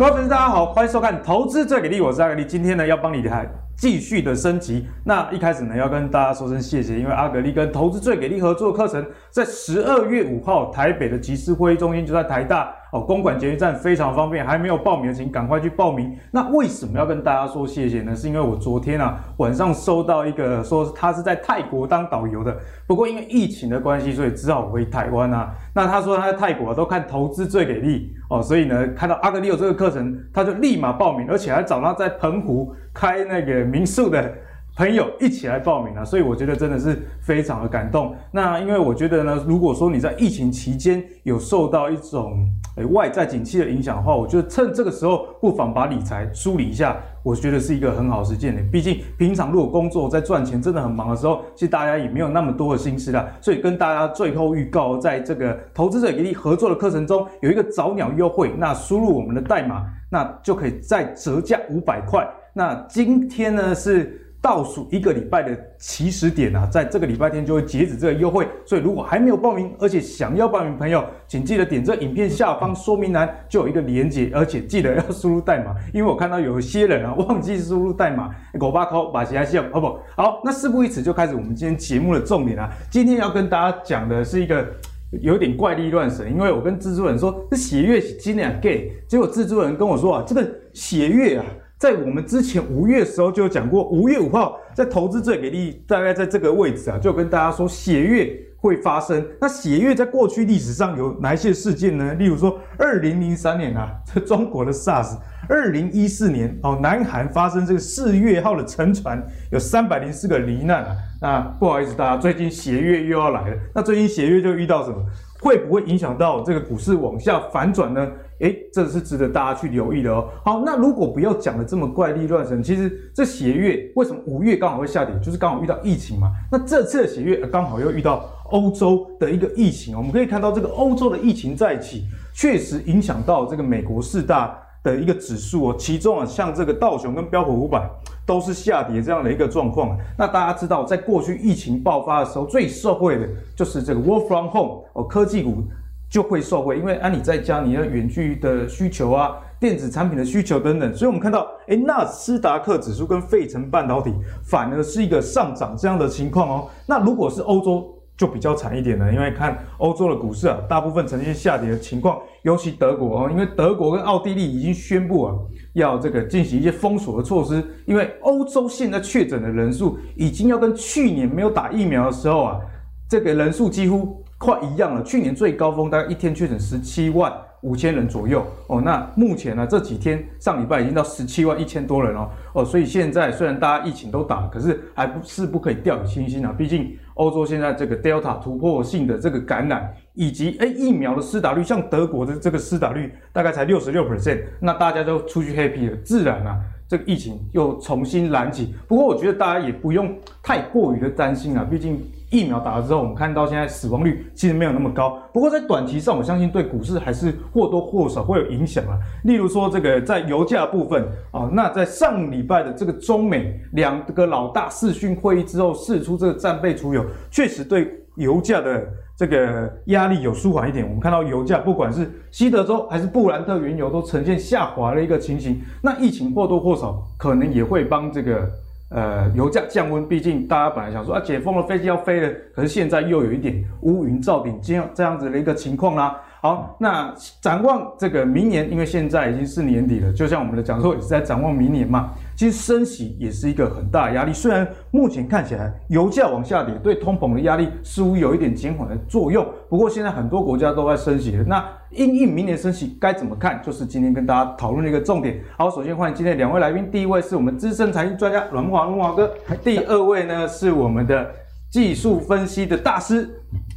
各位粉丝，大家好，欢迎收看《投资最给力》，我是阿格力。今天呢，要帮你还继续的升级。那一开始呢，要跟大家说声谢谢，因为阿格力跟《投资最给力》合作的课程，在十二月五号台北的集思会议中心，就在台大。哦，公馆捷运站非常方便，还没有报名的请赶快去报名。那为什么要跟大家说谢谢呢？是因为我昨天啊晚上收到一个说他是在泰国当导游的，不过因为疫情的关系，所以只好回台湾啊。那他说他在泰国都看投资最给力哦，所以呢看到阿格里有这个课程，他就立马报名，而且还找他在澎湖开那个民宿的。朋友一起来报名了，所以我觉得真的是非常的感动。那因为我觉得呢，如果说你在疫情期间有受到一种诶外在景气的影响的话，我觉得趁这个时候不妨把理财梳理一下，我觉得是一个很好的实践的。毕竟平常如果工作在赚钱真的很忙的时候，其实大家也没有那么多的心思啦。所以跟大家最后预告，在这个投资者给你合作的课程中有一个早鸟优惠，那输入我们的代码，那就可以再折价五百块。那今天呢是。倒数一个礼拜的起始点啊，在这个礼拜天就会截止这个优惠，所以如果还没有报名，而且想要报名朋友，请记得点这影片下方说明栏就有一个连接，而且记得要输入代码，因为我看到有些人啊忘记输入代码，狗巴口把其他项好不好？那事不宜迟，就开始我们今天节目的重点啊，今天要跟大家讲的是一个 有点怪力乱神，因为我跟制作人说这血月今年 gay，结果制作人跟我说啊，这个血月啊。在我们之前五月的时候就讲过，五月五号在投资最给力，大概在这个位置啊，就跟大家说血月会发生。那血月在过去历史上有哪一些事件呢？例如说，二零零三年啊，这中国的 SARS；二零一四年哦，南韩发生这个四月号的沉船，有三百零四个罹难啊。那不好意思，大家最近血月又要来了。那最近血月就遇到什么？会不会影响到这个股市往下反转呢？诶，这是值得大家去留意的哦。好，那如果不要讲的这么怪力乱神，其实这血月为什么五月刚好会下跌，就是刚好遇到疫情嘛。那这次的血月刚好又遇到欧洲的一个疫情，我们可以看到这个欧洲的疫情再起，确实影响到这个美国四大的一个指数哦。其中啊，像这个道琼跟标普五百都是下跌这样的一个状况。那大家知道，在过去疫情爆发的时候，最受惠的就是这个 Work from Home 哦，科技股。就会受惠，因为啊你在家，你的远距的需求啊，电子产品的需求等等，所以我们看到，哎，纳斯达克指数跟费城半导体反而是一个上涨这样的情况哦。那如果是欧洲就比较惨一点了，因为看欧洲的股市啊，大部分呈现下跌的情况，尤其德国哦，因为德国跟奥地利已经宣布啊，要这个进行一些封锁的措施，因为欧洲现在确诊的人数已经要跟去年没有打疫苗的时候啊，这个人数几乎。快一样了，去年最高峰大概一天确诊十七万五千人左右哦。那目前呢，这几天上礼拜已经到十七万一千多人哦哦。所以现在虽然大家疫情都打了，可是还不是不可以掉以轻心啊。毕竟欧洲现在这个 Delta 突破性的这个感染，以及诶疫苗的施打率，像德国的这个施打率大概才六十六 percent，那大家就出去 happy 了，自然啊。这个疫情又重新燃起，不过我觉得大家也不用太过于的担心啊，毕竟疫苗打了之后，我们看到现在死亡率其实没有那么高。不过在短期上，我相信对股市还是或多或少会有影响啊。例如说，这个在油价部分啊，那在上礼拜的这个中美两个老大视讯会议之后，释出这个战备储油，确实对油价的。这个压力有舒缓一点，我们看到油价不管是西德州还是布兰特原油都呈现下滑的一个情形。那疫情或多或少可能也会帮这个呃油价降温，毕竟大家本来想说啊解封了飞机要飞了，可是现在又有一点乌云罩顶这样这样子的一个情况啦。好，那展望这个明年，因为现在已经是年底了，就像我们的讲座也是在展望明年嘛。其实升息也是一个很大的压力，虽然目前看起来油价往下跌，对通膨的压力似乎有一点减缓的作用。不过现在很多国家都在升息了，那因应明年升息该怎么看？就是今天跟大家讨论的一个重点。好，首先欢迎今天两位来宾，第一位是我们资深财经专家阮慕驊，慕驊哥；第二位呢是我们的技术分析的大师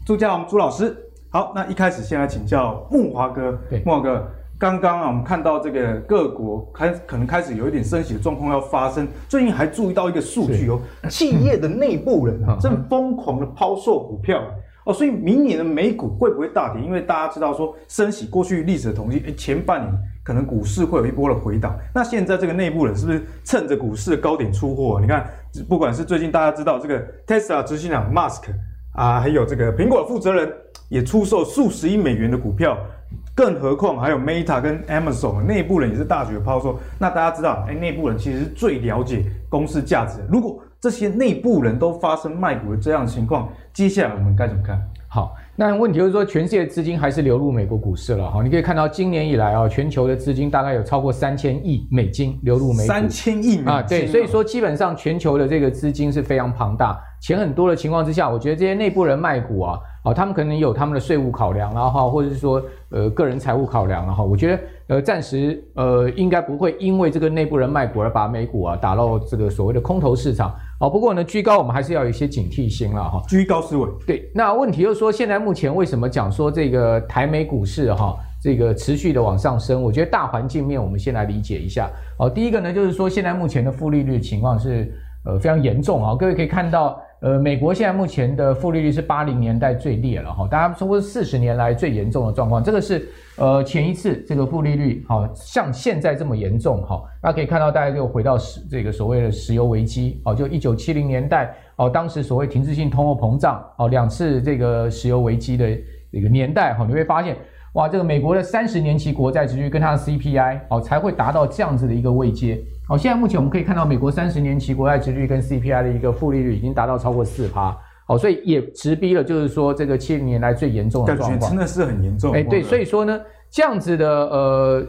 朱家宏朱老师。好，那一开始先来请教木华哥，木华哥，刚刚啊，我们看到这个各国开可能开始有一点升息的状况要发生，最近还注意到一个数据哦，企业的内部人啊正疯狂的抛售股票哦，所以明年的美股会不会大跌？因为大家知道说升息，过去历史的统计，诶，前半年可能股市会有一波的回档，那现在这个内部人是不是趁着股市的高点出货？你看，不管是最近大家知道这个 Tesla 执行长 Musk 啊，还有这个苹果的负责人。也出售数十亿美元的股票，更何况还有 Meta 跟 Amazon 内部人也是大举抛售。那大家知道，哎，内部人其实是最了解公司价值的。如果这些内部人都发生卖股的这样的情况，接下来我们该怎么看？好，那问题就是说，全世界资金还是流入美国股市了哈。你可以看到，今年以来啊，全球的资金大概有超过三千亿美金流入美股。三千亿美金啊，对，所以说基本上全球的这个资金是非常庞大，钱很多的情况之下，我觉得这些内部人卖股啊，啊，他们可能有他们的税务考量啊哈，或者是说呃个人财务考量啊哈。我觉得呃暂时呃应该不会因为这个内部人卖股而把美股啊打到这个所谓的空头市场。哦，不过呢，居高我们还是要有一些警惕心了哈。居高思维。对，那问题就是说，现在目前为什么讲说这个台美股市哈，这个持续的往上升？我觉得大环境面我们先来理解一下。哦，第一个呢，就是说现在目前的负利率情况是呃非常严重啊。各位可以看到。呃，美国现在目前的负利率是八零年代最烈了哈，大家说是四十年来最严重的状况。这个是呃前一次这个负利率好像现在这么严重哈，大家可以看到大家就回到石这个所谓的石油危机哦，就一九七零年代哦，当时所谓停滞性通货膨胀哦，两次这个石油危机的这个年代哈，你会发现哇，这个美国的三十年期国债殖率跟它的 CPI 哦才会达到这样子的一个位阶。好，现在目前我们可以看到，美国三十年期国债殖率跟 CPI 的一个负利率已经达到超过四趴，好，所以也直逼了，就是说这个七零年来最严重的状况，真的是很严重。哎，对，所以说呢，这样子的呃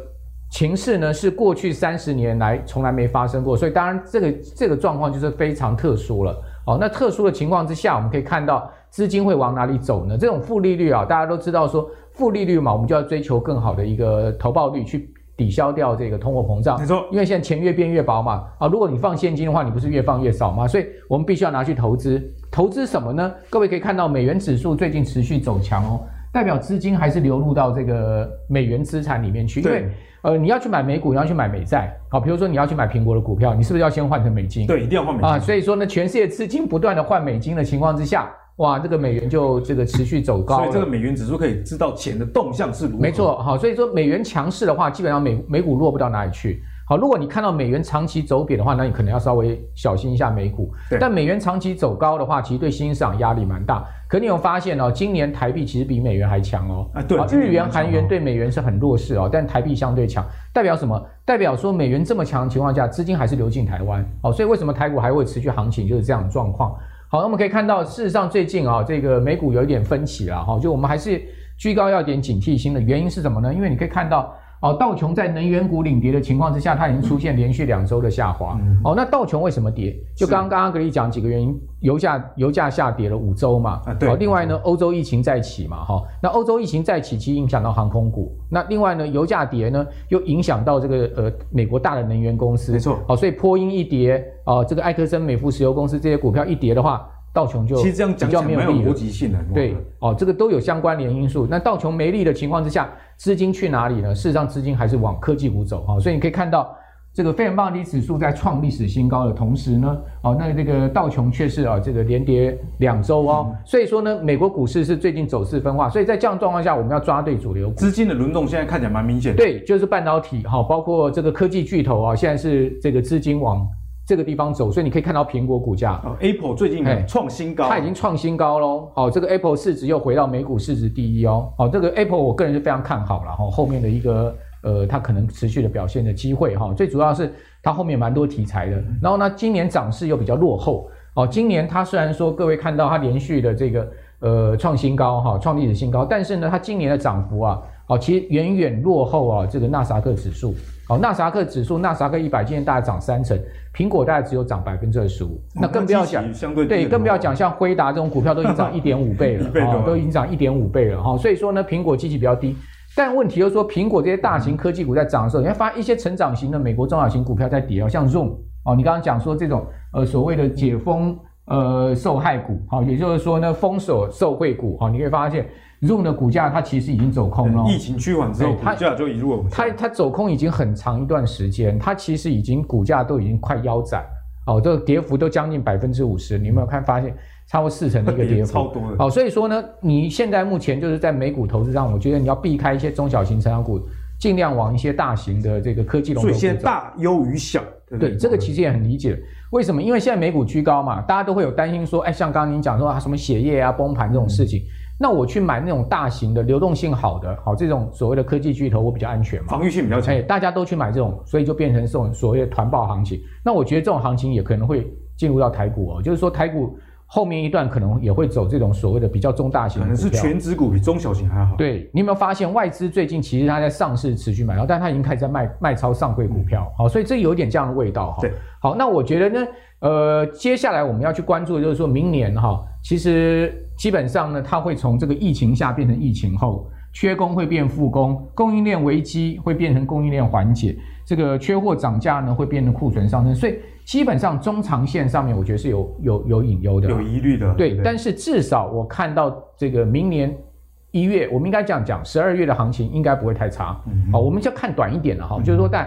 情势呢，是过去三十年来从来没发生过，所以当然这个这个状况就是非常特殊了。好，那特殊的情况之下，我们可以看到资金会往哪里走呢？这种负利率啊，大家都知道说负利率嘛，我们就要追求更好的一个投报率去。抵消掉这个通货膨胀，没错，因为现在钱越变越薄嘛，啊，如果你放现金的话，你不是越放越少吗？所以我们必须要拿去投资，投资什么呢？各位可以看到美元指数最近持续走强哦，代表资金还是流入到这个美元资产里面去，对因为呃你要去买美股，你要去买美债，好，比如说你要去买苹果的股票，你是不是要先换成美金？对，一定要换美金啊，所以说呢，全世界资金不断的换美金的情况之下。哇，这个美元就这个持续走高，所以这个美元指数可以知道钱的动向是如何。没错，好，所以说美元强势的话，基本上美美股弱不到哪里去。好，如果你看到美元长期走贬的话，那你可能要稍微小心一下美股。对但美元长期走高的话，其实对新兴市场压力蛮大。可你有发现哦，今年台币其实比美元还强哦。啊，对，日元、韩元对美元是很弱势哦，但台币相对强，代表什么？代表说美元这么强的情况下，资金还是流进台湾。哦，所以为什么台股还会持续行情，就是这样的状况。好，那我们可以看到，事实上最近啊，这个美股有一点分歧了哈，就我们还是居高要点警惕心的原因是什么呢？因为你可以看到，哦，道琼在能源股领跌的情况之下，它已经出现连续两周的下滑。嗯、哦，那道琼为什么跌？就刚刚阿格力讲几个原因，油价油价下跌了五周嘛。啊，对。另外呢，欧洲疫情再起嘛，哈，那欧洲疫情再起，其实影响到航空股。那另外呢，油价跌呢，又影响到这个呃美国大的能源公司。没错。哦，所以波音一跌。哦，这个埃克森美孚石油公司这些股票一跌的话，道琼就比较没有，其实这样讲没有逻辑性的。对，哦，这个都有相关联因素。那道琼没力的情况之下，资金去哪里呢？事实上，资金还是往科技股走啊、哦。所以你可以看到，这个费城半导体指数在创历史新高的同时呢，哦，那这个道琼却是啊这个连跌两周哦。嗯、所以说呢，美国股市是最近走势分化。所以在这样状况下，我们要抓对主流股。资金的轮动现在看起来蛮明显。对，就是半导体哈、哦，包括这个科技巨头啊，现在是这个资金往。这个地方走，所以你可以看到苹果股价，哦，Apple 最近创新高，它已经创新高喽。好，这个 Apple 市值又回到美股市值第一哦。好，这个 Apple 我个人是非常看好了哈，后面的一个呃，它可能持续的表现的机会哈。最主要是它后面蛮多题材的，然后呢，今年涨势又比较落后。哦，今年它虽然说各位看到它连续的这个呃创新高哈，创历史新高，但是呢，它今年的涨幅啊，好，其实远远落后啊这个纳斯达克指数。好，纳斯达克指数，纳斯达克一百今年大概涨三成，苹果大概只有涨百分之二十五，那更不要讲，相对对，更不要讲像辉达这种股票都已经涨 一点五倍了，啊、哦，都已经涨一点五倍了哈、哦，所以说呢，苹果基期比较低，但问题就是说，苹果这些大型科技股在涨的时候，你会发现一些成长型的美国中小型股票在跌哦，像 Zoom 哦，你刚刚讲说这种呃所谓的解封呃受害股，好、哦，也就是说呢封锁受惠股，好、哦，你可以发现。Zoom 的股价它其实已经走空了，疫情趋缓之后，股价就一路它它走空已经很长一段时间，它其实已经股价都已经快腰斩，哦，这个跌幅都将近百分之五十，你有没有看发现超过四成的一个跌幅？超多的。好，所以说呢，你现在目前就是在美股投资上，我觉得你要避开一些中小型成长股，尽量往一些大型的这个科技龙头。所以现在大优于小，对，对，这个其实也很理解。为什么？因为现在美股居高嘛，大家都会有担心说，哎，像刚刚您讲说啊，什么血液啊崩盘这种事情。那我去买那种大型的、流动性好的，好这种所谓的科技巨头，我比较安全嘛，防御性比较强。哎，大家都去买这种，所以就变成这种所谓的团报行情。那我觉得这种行情也可能会进入到台股哦，就是说台股。后面一段可能也会走这种所谓的比较中大型，可能是权值股比中小型还好。对，你有没有发现外资最近其实它在上市持续买，然后但它已经开始在卖卖超上柜股票，好，所以这有点这样的味道哈。对，好，那我觉得呢，呃，接下来我们要去关注的就是说明年哈，其实基本上呢，它会从这个疫情下变成疫情后，缺工会变复工，供应链危机会变成供应链缓解，这个缺货涨价呢会变成库存上升，所以。基本上中长线上面，我觉得是有有有隐忧的，有疑虑的。对，对，但是至少我看到这个明年一月，我们应该这样讲，十二月的行情应该不会太差。嗯，好，我们就要看短一点了哈，就是说，在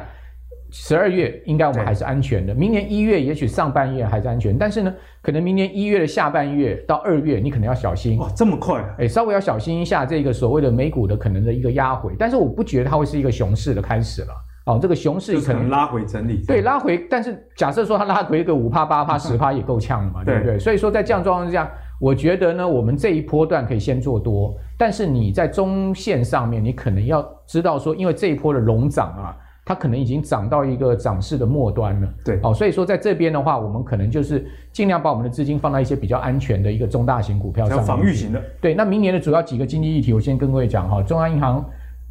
十二月应该我们还是安全的。明年一月也许上半月还是安全，但是呢，可能明年一月的下半月到二月，你可能要小心。哇，这么快？哎，稍微要小心一下这个所谓的美股的可能的一个压回，但是我不觉得它会是一个熊市的开始了。哦，这个熊市可能拉回整理，对，拉回，但是假设说它拉回一个五趴八趴十趴也够呛了嘛，对不对？所以说在这样状况之下，我觉得呢，我们这一波段可以先做多，但是你在中线上面，你可能要知道说，因为这一波的龙涨啊，它可能已经涨到一个涨势的末端了，对，哦，所以说在这边的话，我们可能就是尽量把我们的资金放到一些比较安全的一个中大型股票上，防御型的。对，那明年的主要几个经济议题，我先跟各位讲哈，中央银行。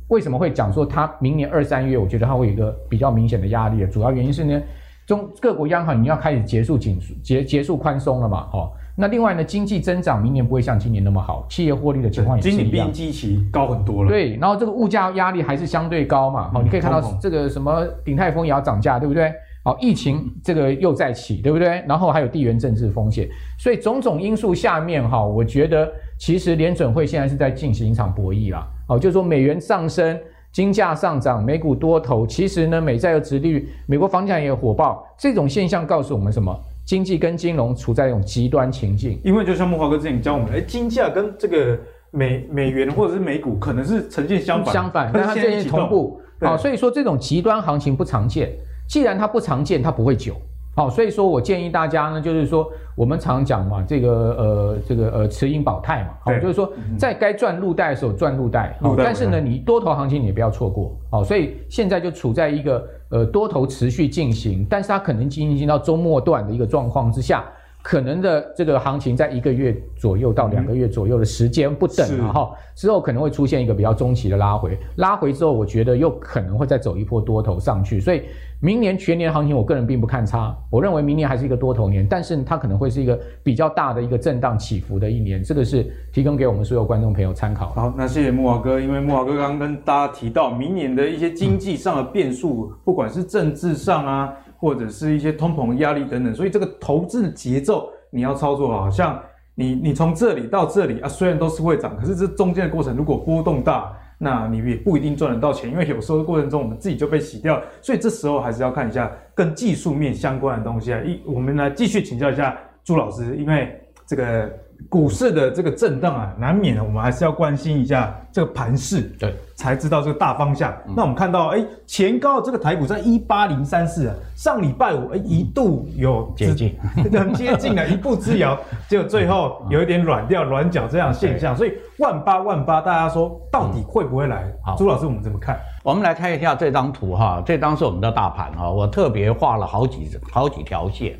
为什么会讲说它明年二三月，我觉得它会有一个比较明显的压力的主要原因是呢，中各国央行你要开始结束紧结结束宽松了嘛，哦，那另外呢，经济增长明年不会像今年那么好，企业获利的情况也是一样，今年基期高很多了，对，然后这个物价压力还是相对高嘛，好、嗯，你可以看到这个什么鼎泰丰也要涨价，对不对？好，疫情这个又再起，对不对？然后还有地缘政治风险，所以种种因素下面哈，我觉得其实联准会现在是在进行一场博弈啦。好，就是说美元上升，金价上涨，美股多头，其实呢，美债的殖利率，美国房价也火爆，这种现象告诉我们什么？经济跟金融处在一种极端情境。因为就像木华哥之前教我们，哎，金价跟这个美美元或者是美股可能是呈现相反，相反，但它最近同步。好，所以说这种极端行情不常见。既然它不常见，它不会久。好，所以说我建议大家呢，就是说我们常讲嘛，这个呃，这个呃，持盈保泰嘛，好，就是说在该赚入袋的时候赚入袋，好，但是呢，你多头行情你也不要错过，好，所以现在就处在一个呃多头持续进行，但是它可能进行到周末段的一个状况之下。可能的这个行情在一个月左右到两个月左右的时间不等啊哈，之后可能会出现一个比较中期的拉回，拉回之后我觉得又可能会再走一波多头上去，所以明年全年行情我个人并不看差，我认为明年还是一个多头年，但是它可能会是一个比较大的一个震荡起伏的一年，这个是提供给我们所有观众朋友参考。好，那谢谢慕驊哥，因为慕驊哥刚刚跟大家提到明年的一些经济上的变数，不管是政治上啊。或者是一些通膨压力等等，所以这个投资的节奏你要操作好，像你你从这里到这里啊，虽然都是会涨，可是这中间的过程如果波动大，那你也不一定赚得到钱，因为有时候过程中我们自己就被洗掉，所以这时候还是要看一下跟技术面相关的东西啊。一我们来继续请教一下朱老师，因为这个。股市的这个震荡啊，难免我们还是要关心一下这个盘势，对，才知道这个大方向。嗯、那我们看到，哎，前高这个台股在一八零三四啊，上礼拜五哎一度有接近，很接近了，一步之遥，结果最后有一点软掉、软脚这样现象。所以万八万八，大家说到底会不会来？好，朱老师，我们怎么看？我们来看一下这张图哈，这张是我们的大盘哈，我特别画了好几好几条线。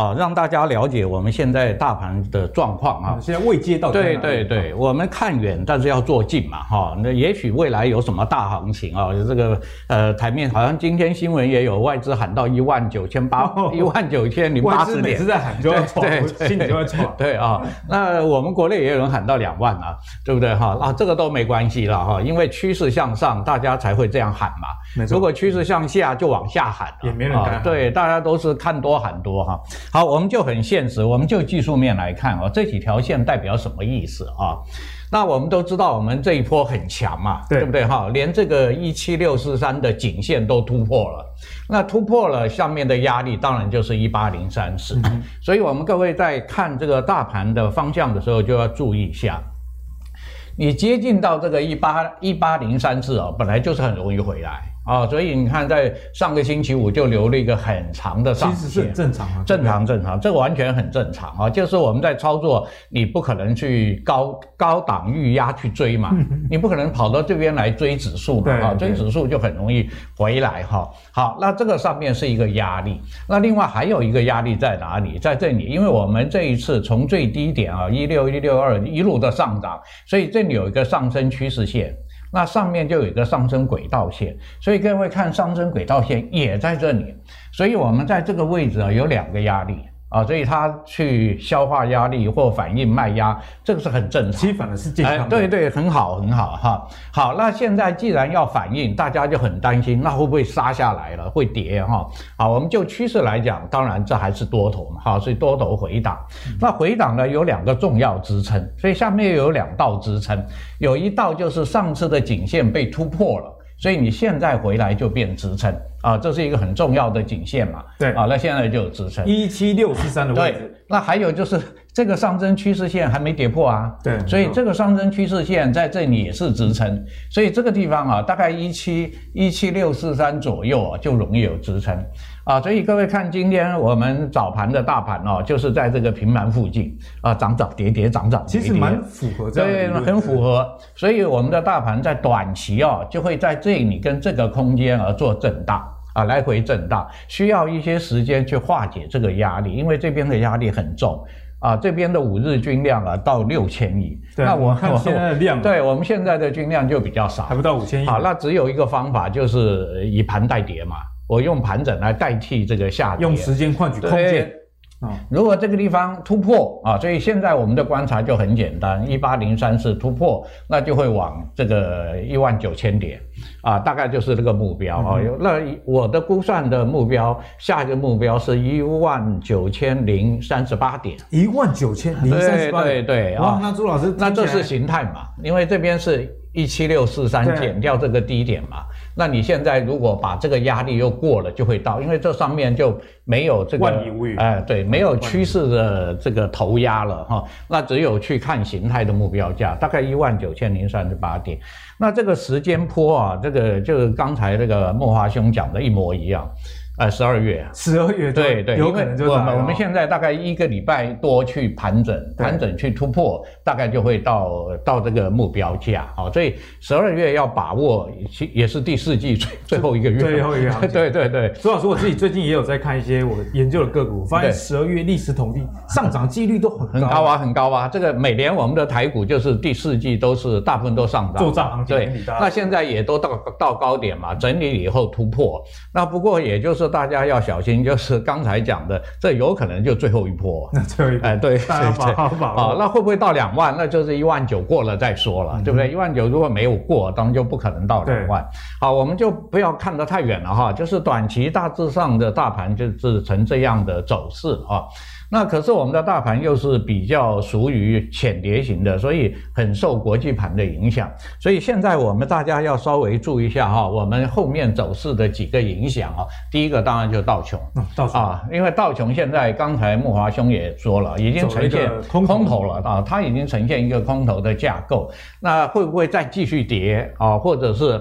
啊，让大家了解我们现在大盘的状况啊。现在未接到对对对，我们看远，但是要做近嘛，哈。那也许未来有什么大行情啊？这个呃，台面好像今天新闻也有外资喊到一万九千八，一万九千零八十点。每次在喊就要错，心里就会错。对啊，那我们国内也有人喊到两万啊，对不对哈？啊，这个都没关系了哈，因为趋势向上，大家才会这样喊嘛。如果趋势向下，就往下喊。也没人敢。对，大家都是看多喊多哈。好，我们就很现实，我们就技术面来看啊，这几条线代表什么意思啊？那我们都知道，我们这一波很强嘛，对，对不对哈？连这个一七六四三的颈线都突破了，那突破了下面的压力，当然就是一八零三四。所以，我们各位在看这个大盘的方向的时候，就要注意一下，你接近到这个一八一八零三四啊，本来就是很容易回来。啊，所以你看，在上个星期五就留了一个很长的上影线，其实是正常啊，正常正常，这个完全很正常啊，就是我们在操作，你不可能去高高档预压去追嘛，你不可能跑到这边来追指数嘛，啊，追指数就很容易回来哈。好，那这个上面是一个压力，那另外还有一个压力在哪里？在这里，因为我们这一次从最低点啊一六一六二一路的上涨，所以这里有一个上升趋势线。那上面就有一个上升轨道线，所以各位看上升轨道线也在这里，所以我们在这个位置啊有两个压力。啊，所以它去消化压力或反应卖压，这个是很正常。其实反而是健康的。哎，对对，很好很好哈。好，那现在既然要反应，大家就很担心，那会不会杀下来了，会跌哈？好，我们就趋势来讲，当然这还是多头嘛，好，所以多头回档。那回档呢有两个重要支撑，所以下面又有两道支撑，有一道就是上次的颈线被突破了。所以你现在回来就变支撑啊，这是一个很重要的颈线嘛。对啊，那现在就有支撑一七六四三的位置。对，那还有就是这个上升趋势线还没跌破啊。对，所以这个上升趋势线在这里也是支撑，所以这个地方啊，大概一七一七六四三左右啊，就容易有支撑。啊，所以各位看今天我们早盘的大盘哦，就是在这个平盘附近啊，涨涨跌跌，涨涨跌跌，其实蛮符合这样，对，很符合。所以我们的大盘在短期哦，就会在这里跟这个空间而做震荡啊，来回震荡，需要一些时间去化解这个压力，因为这边的压力很重啊，这边的五日均量啊到六千亿，那我看现在的量，对我们现在的均量就比较少，还不到五千亿。好，那只有一个方法，就是以盘代跌嘛。我用盘整来代替这个下跌，用时间换取空间。啊，如果这个地方突破啊，所以现在我们的观察就很简单，一八零三四突破，那就会往这个一万九千点啊，大概就是这个目标啊。嗯、那我的估算的目标，下一个目标是一万九千零三十八点。一万九千零三十八点，对对对啊。那朱老师，那这是形态嘛？因为这边是一七六四三减掉这个低点嘛。那你现在如果把这个压力又过了，就会到，因为这上面就没有这个，万里无云，哎，对，没有趋势的这个头压了哈。那只有去看形态的目标价，大概一万九千零三十八点。那这个时间坡啊，这个就是刚才那个莫华兄讲的一模一样。呃，十二月，十二月对对，有可能就我们我们现在大概一个礼拜多去盘整，盘整去突破，大概就会到到这个目标价啊。所以十二月要把握，其也是第四季最 最后一个月，最后一个 对对对。朱老师，我自己最近也有在看一些我研究的个股，发现十二月历史统计上涨几率都很很高啊，很高啊。这个每年我们的台股就是第四季都是大部分都上涨，做涨行情。对，那现在也都到到高点嘛，整理以后突破。那不过也就是。大家要小心，就是刚才讲的，这有可能就最后一波。那 最后一波，哎，对，大家好好把握。啊，那会不会到两万？那就是一万九过了再说了，嗯、对不对？一万九如果没有过，当然就不可能到两万。好，我们就不要看得太远了哈，就是短期大致上的大盘就是呈这样的走势啊。那可是我们的大盘又是比较属于浅碟型的，所以很受国际盘的影响。所以现在我们大家要稍微注意一下哈，我们后面走势的几个影响啊。第一个当然就是道琼，道琼啊，因为道琼现在刚才木华兄也说了，已经呈现空头了啊，它已经呈现一个空头的架构。那会不会再继续跌啊？或者是？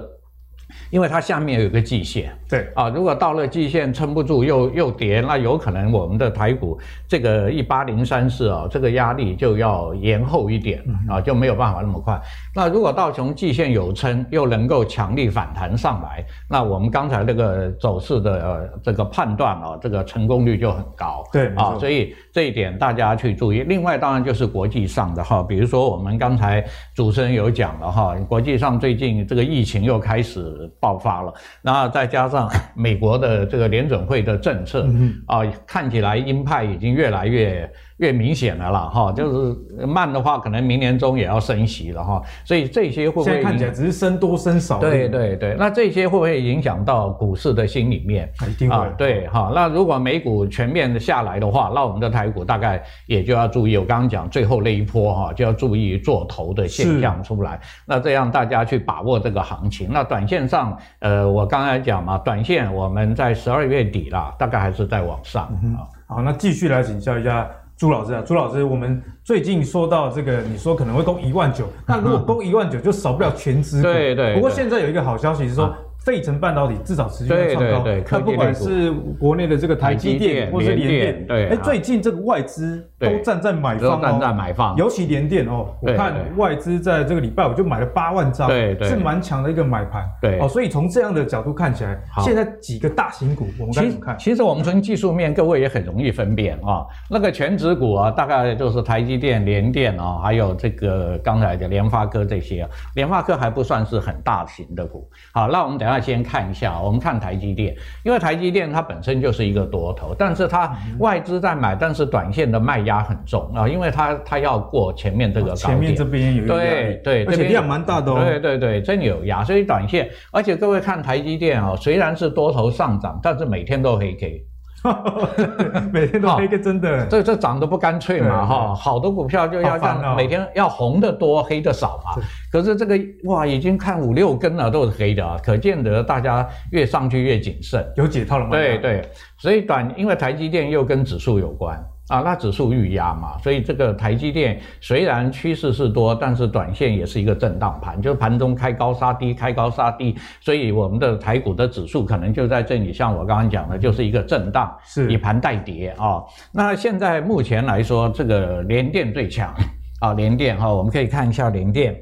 因为它下面有个季线，对啊，如果到了季线撑不住又又跌，那有可能我们的台股这个一八零三四啊，这个压力就要延后一点啊，就没有办法那么快。那如果道琼季线有撑，又能够强力反弹上来，那我们刚才这个走势的呃这个判断啊，这个成功率就很高。对啊，所以这一点大家去注意。另外当然就是国际上的哈，比如说我们刚才主持人有讲了哈，国际上最近这个疫情又开始。爆发了，然后再加上美国的这个联准会的政策啊，看起来鹰派已经越来越。越明显了啦，哈，就是慢的话，可能明年中也要升息了哈，所以这些会不会？现在看起来只是升多升少。对对对，那这些会不会影响到股市的心里面？一定会。啊，对哈，那如果美股全面的下来的话，那我们的台股大概也就要注意，我刚刚讲最后那一波哈，就要注意做头的现象出来。那这样大家去把握这个行情。那短线上，呃，我刚才讲嘛，短线我们在十二月底啦，大概还是在往上。嗯、好，那继续来请教一下。朱老师啊，朱老师，我们最近说到这个，你说可能会攻一万九，那如果攻一万九，就少不了全资股。对对。不过现在有一个好消息是说，费城半导体至少持续在创高。对对对，它不管是国内的这个台积电或是联电，对，哎，最近这个外资都站在买方哦，站在买方，尤其联电哦，我看外资在这个礼拜我就买了八万张，对对，是蛮强的一个买盘。对，哦，所以从这样的角度看起来，现在几个大型股，我们该怎么看？其实我们从技术面，各位也很容易分辨啊。那个全指股啊，大概就是台积电、联电啊，还有这个刚才的联发科这些。联发科还不算是很大型的股。好，那我们等一下先看一下，我们看台积电，因为台积电它本身就是一个多头，但是它外资在买，但是短线的卖压很重啊，因为它它要过前面这个高点，前面这边有一个对对，而且量蛮大的哦，对对对，真有压，所以短线，而且各位看台积电啊，虽然是多头上涨，但是每天都黑 K。每天都黑个真的，这这涨得不干脆嘛哈，好多股票就要这样，每天要红的多，黑的少嘛。可是这个哇，已经看五六根了，都是黑的啊，可见得大家越上去越谨慎，有解套了吗？对对，所以短，因为台积电又跟指数有关。啊，那指数预压嘛，所以这个台积电虽然趋势是多，但是短线也是一个震荡盘，就是盘中开高杀低，开高杀低，所以我们的台股的指数可能就在这里，像我刚刚讲的，就是一个震荡，是以盘带跌啊。那现在目前来说，这个联电最强啊，联电哈，我们可以看一下联电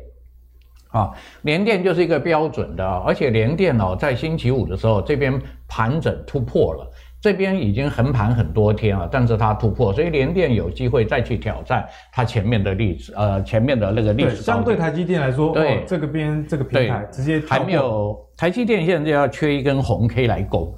啊，联电就是一个标准的，而且联电哦，在星期五的时候这边盘整突破了。这边已经横盘很多天了，但是它突破，所以联电有机会再去挑战它前面的历史，呃，前面的那个历史。相对台积电来说，对这个边这个平台直接还没有。台积电现在要缺一根红 K 来攻。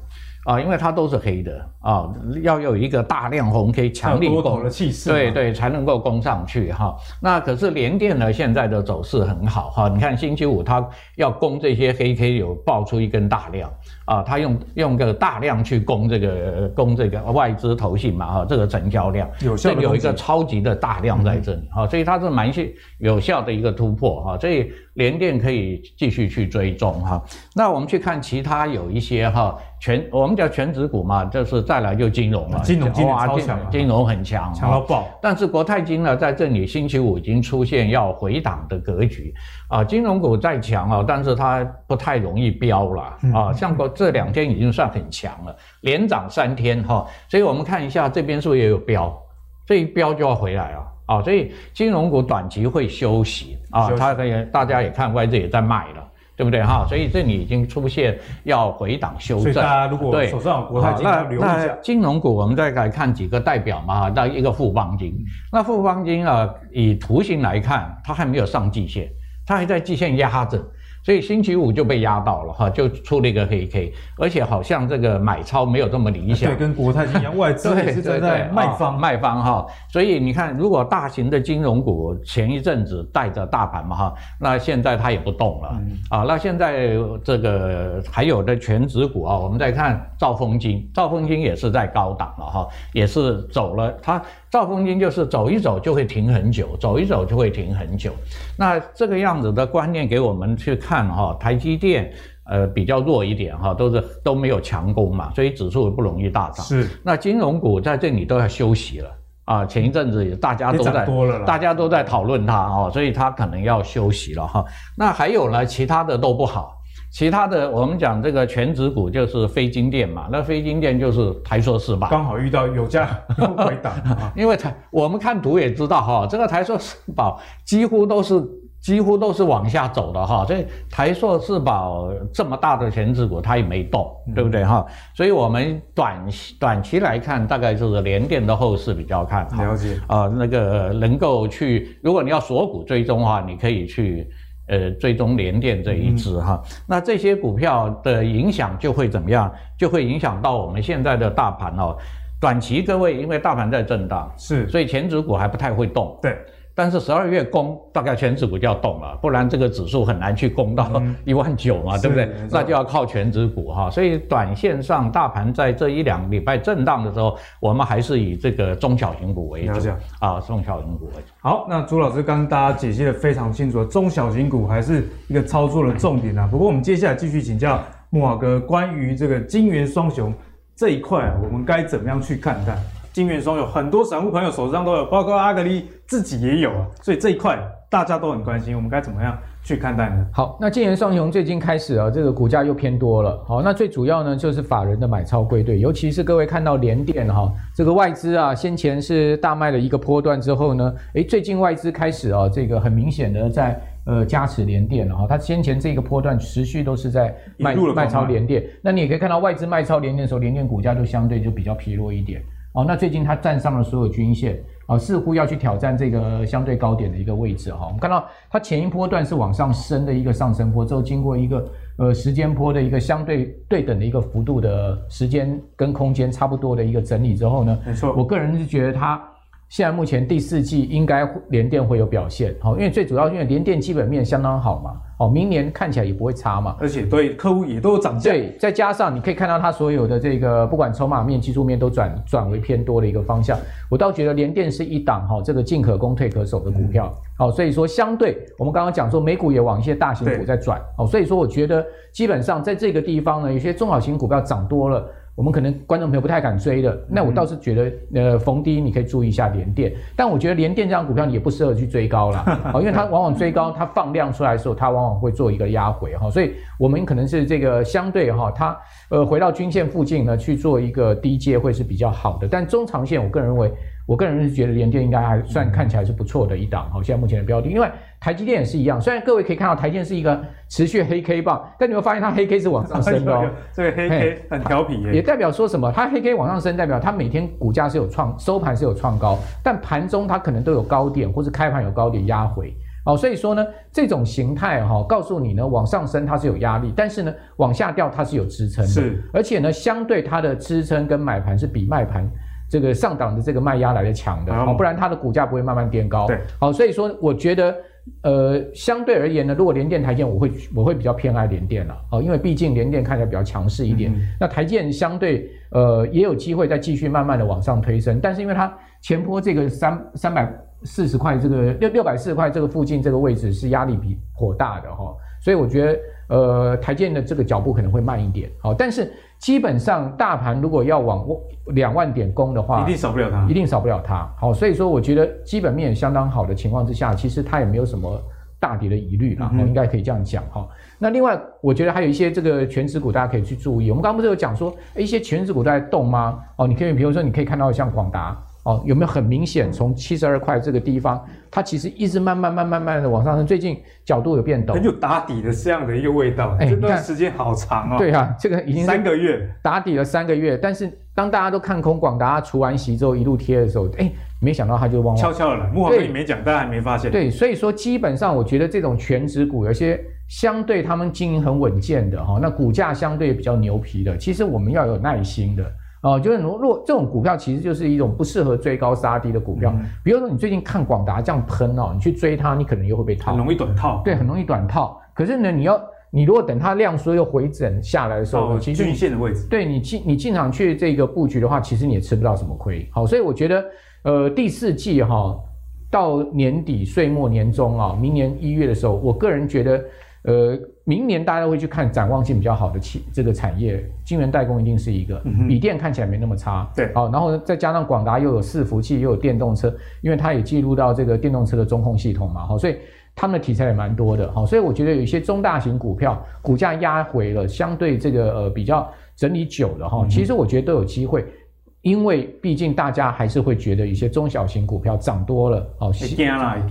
啊，因为它都是黑的啊，要有一个大量红 K 强力攻的气势，对对，才能够攻上去哈。那可是联电呢，现在的走势很好哈。你看星期五它要攻这些黑 K，有爆出一根大量啊，它用用个大量去攻这个攻这个外资投信嘛哈，这个成交量有效，有一个超级的大量在这里哈，所以它是蛮有效的一个突破哈，所以联电可以继续去追踪哈。那我们去看其他有一些哈。全我们叫全指股嘛，就是再来就金融了，金融金融超强，金融很强，强到爆。但是国泰金呢，在这里星期五已经出现要回档的格局啊。金融股再强啊，但是它不太容易飙了啊。像过这两天已经算很强了，连涨三天哈。所以我们看一下这边是不是也有飙，这一飙就要回来了啊。所以金融股短期会休息啊，它可以大家也看外资也在卖了。对不对哈？所以这里已经出现要回档修正。所以大家如果手上有国泰金要留意一下。那金融股我们再来看几个代表嘛，那一个富邦金。那富邦金啊，以图形来看，它还没有上季线，它还在季线压着。所以星期五就被压到了哈，就出了一个黑 K，而且好像这个买超没有这么理想。对，跟国泰金一样，外资也是站在卖方卖方哈。所以你看，如果大型的金融股前一阵子带着大盘嘛哈，那现在它也不动了啊。那现在这个还有的全值股啊，我们再看兆丰金，兆丰金也是在高档了哈，也是走了它。兆丰金就是走一走就会停很久，走一走就会停很久。那这个样子的观念给我们去看哈，台积电呃比较弱一点哈，都是都没有强攻嘛，所以指数不容易大涨。是。那金融股在这里都要休息了啊，前一阵子也大家都在大家都在讨论它啊，所以它可能要休息了哈。那还有呢，其他的都不好。其他的，我们讲这个全指股就是非金电嘛，那非金电就是台硕四吧，刚好遇到有价 回档，因为台我们看图也知道哈，这个台硕四宝几乎都是几乎都是往下走的哈，所以台硕四宝这么大的权值股它也没动，对不对哈？所以我们短短期来看，大概就是联电的后市比较看好，了解啊，那个能够去，如果你要锁股追踪的话，你可以去。呃，追踪联电这一支哈，嗯、那这些股票的影响就会怎么样？就会影响到我们现在的大盘哦。短期各位，因为大盘在震荡，是，所以权值股还不太会动。对。但是十二月攻大概全指股就要动了，不然这个指数很难去攻到 一万九嘛，嗯、对不对？那就要靠全指股哈。所以短线上大盘在这一两礼拜震荡的时候，我们还是以这个中小型股为主啊，中小型股为主。好，那朱老师刚刚大家解析的非常清楚，中小型股还是一个操作的重点啊。不过我们接下来继续请教木华哥关于这个金元双雄这一块，我们该怎么样去看待？金元双雄，很多散户朋友手上都有，包括阿格力自己也有啊，所以这一块大家都很关心，我们该怎么样去看待呢？好，那建言双雄最近开始啊，这个股价又偏多了。好，那最主要呢就是法人的买超归队，尤其是各位看到联电哈，这个外资啊先前是大卖了一个波段之后呢，诶，最近外资开始啊，这个很明显的在呃加持联电了哈，它先前这个波段持续都是在卖卖超联电，那你也可以看到外资卖超联电的时候，联电股价就相对就比较疲弱一点。哦，那最近它站上了所有均线。啊，似乎要去挑战这个相对高点的一个位置哈。我们看到它前一波段是往上升的一个上升波，之后经过一个呃时间波的一个相对对等的一个幅度的时间跟空间差不多的一个整理之后呢，没错，我个人是觉得它。现在目前第四季应该联电会有表现，好，因为最主要因为联电基本面相当好嘛，哦，明年看起来也不会差嘛，而且对客户也都有涨价，对，再加上你可以看到它所有的这个不管筹码面、技术面都转转为偏多的一个方向，我倒觉得联电是一档哈，这个进可攻退可守的股票，好，所以说相对我们刚刚讲说美股也往一些大型股在转，哦，所以说我觉得基本上在这个地方呢，有些中小型股票涨多了。我们可能观众朋友不太敢追的，那我倒是觉得，呃，逢低你可以注意一下联电，但我觉得联电这张股票你也不适合去追高了，哦，因为它往往追高，它放量出来的时候，它往往会做一个压回哈，所以我们可能是这个相对哈，它呃回到均线附近呢去做一个低阶会是比较好的，但中长线我个人认为。我个人是觉得联电应该还算看起来是不错的一档，好，现在目前的标的，因为台积电也是一样，虽然各位可以看到台积电是一个持续黑 K 棒，但你会发现它黑 K 是往上升的哦，这个黑 K 很调皮耶，也代表说什么？它黑 K 往上升，代表它每天股价是有创收盘是有创高，但盘中它可能都有高点，或是开盘有高点压回，哦，所以说呢，这种形态哈，告诉你呢，往上升它是有压力，但是呢，往下掉它是有支撑的，是，而且呢，相对它的支撑跟买盘是比卖盘。这个上档的这个卖压来的强的，好，不然它的股价不会慢慢垫高。对，好，所以说我觉得，呃，相对而言呢，如果联电、台积电，我会我会比较偏爱联电了，哦，因为毕竟联电看起来比较强势一点，嗯、那台积电相对呃也有机会再继续慢慢的往上推升，但是因为它前坡这个三三百四十块这个六六百四十块这个附近这个位置是压力比颇大的哈，所以我觉得呃台建的这个脚步可能会慢一点，好，但是。基本上，大盘如果要往两万点攻的话，一定少不了它，一定少不了它。好，所以说我觉得基本面相当好的情况之下，其实它也没有什么大跌的疑虑啦。我、嗯、应该可以这样讲哈。那另外，我觉得还有一些这个全值股，大家可以去注意。我们刚刚不是有讲说，一些全值股在动吗？哦，你可以比如说，你可以看到像广达。哦，有没有很明显从七十二块这个地方，它其实一直慢慢、慢、慢慢的往上升，最近角度有变陡，很有打底的这样的一个味道。哎，这段时间好长哦。对啊，这个已经三个月打底了三个月，但是当大家都看空广达除完息之后一路贴的时候，哎，没想到它就往悄悄的来。慕驊哥你没讲，大家还没发现。对，所以说基本上我觉得这种权值股有些相对他们经营很稳健的哈，那股价相对比较牛皮的，其实我们要有耐心的。哦，就是如果这种股票其实就是一种不适合追高杀低的股票。嗯、比如说你最近看广达这样喷哦，你去追它，你可能又会被套，很容易短套。对，很容易短套。可是呢，你要你如果等它量缩又回整下来的时候，其实均线的位置，对你进你进场去这个布局的话，其实你也吃不到什么亏。好，所以我觉得呃第四季哈、哦、到年底岁末年终啊，明年一月的时候，我个人觉得。呃，明年大家会去看展望性比较好的企这个产业，晶圆代工一定是一个，笔电看起来没那么差，对，好，然后再加上广达又有伺服器又有电动车，因为它也进入到这个电动车的中控系统嘛，好，所以他们的题材也蛮多的，好，所以我觉得有一些中大型股票股价压回了，相对这个呃比较整理久了哈，其实我觉得都有机会，因为毕竟大家还是会觉得一些中小型股票涨多了，哦，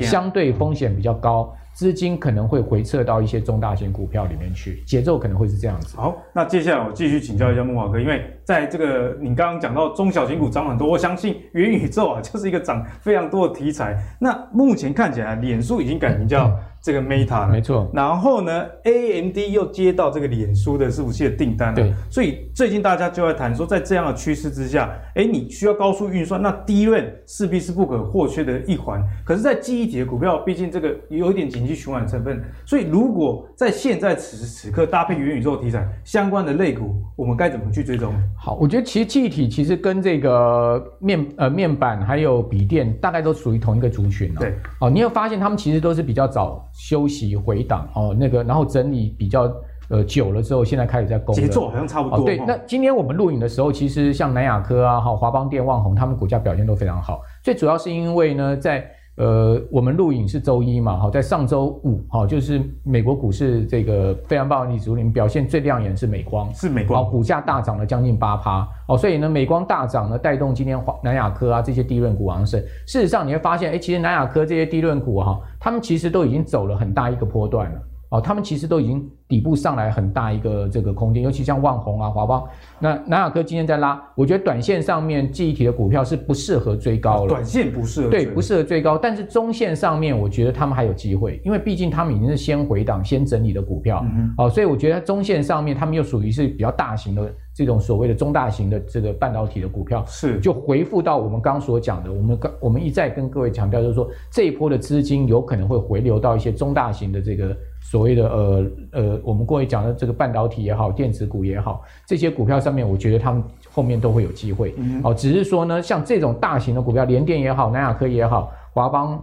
相对风险比较高。资金可能会回撤到一些中大型股票里面去，节奏可能会是这样子。好，那接下来我继续请教一下木华哥，因为在这个你刚刚讲到中小型股涨很多，我相信元宇宙啊就是一个涨非常多的题材。那目前看起来，脸书已经改名叫。这个 Meta 了，没错。然后呢，AMD 又接到这个脸书的伺服器的订单了。对。所以最近大家就在谈说，在这样的趋势之下，哎，你需要高速运算，那 DRAM 势必是不可或缺的一环。可是，在记忆体的股票，毕竟这个有一点景气循环成分，所以如果在现在此时此刻搭配元宇宙题材相关的类股，我们该怎么去追踪？好，我觉得其实记忆体其实跟这个面呃面板还有笔电大概都属于同一个族群哦。对。哦，你有发现他们其实都是比较早。休息回档哦，那个然后整理比较呃久了之后，现在开始在攻节奏好像差不多。哦、对，那今天我们录影的时候，其实像南亚科啊、哈华邦电、旺宏，他们股价表现都非常好。最主要是因为呢，在呃，我们录影是周一嘛，好，在上周五，好，就是美国股市这个非常棒的例子，里面表现最亮眼是美光，是美光，股价大涨了将近八趴，哦，所以呢，美光大涨呢，带动今天南亚科啊这些低润股上升。事实上，你会发现，哎，其实南亚科这些低润股哈，他们其实都已经走了很大一个波段了。哦，他们其实都已经底部上来很大一个这个空间，尤其像万宏啊、华邦，那南亚科今天在拉，我觉得短线上面记忆体的股票是不适合追高了。短线不适合对，不适合追高，但是中线上面我觉得他们还有机会，因为毕竟他们已经是先回档、先整理的股票，嗯、哦，所以我觉得中线上面他们又属于是比较大型的这种所谓的中大型的这个半导体的股票，是就回复到我们刚所讲的，我们刚我们一再跟各位强调，就是说这一波的资金有可能会回流到一些中大型的这个。所谓的呃呃，我们过去讲的这个半导体也好，电子股也好，这些股票上面，我觉得他们后面都会有机会。嗯，哦，只是说呢，像这种大型的股票，联电也好，南亚科也好，华邦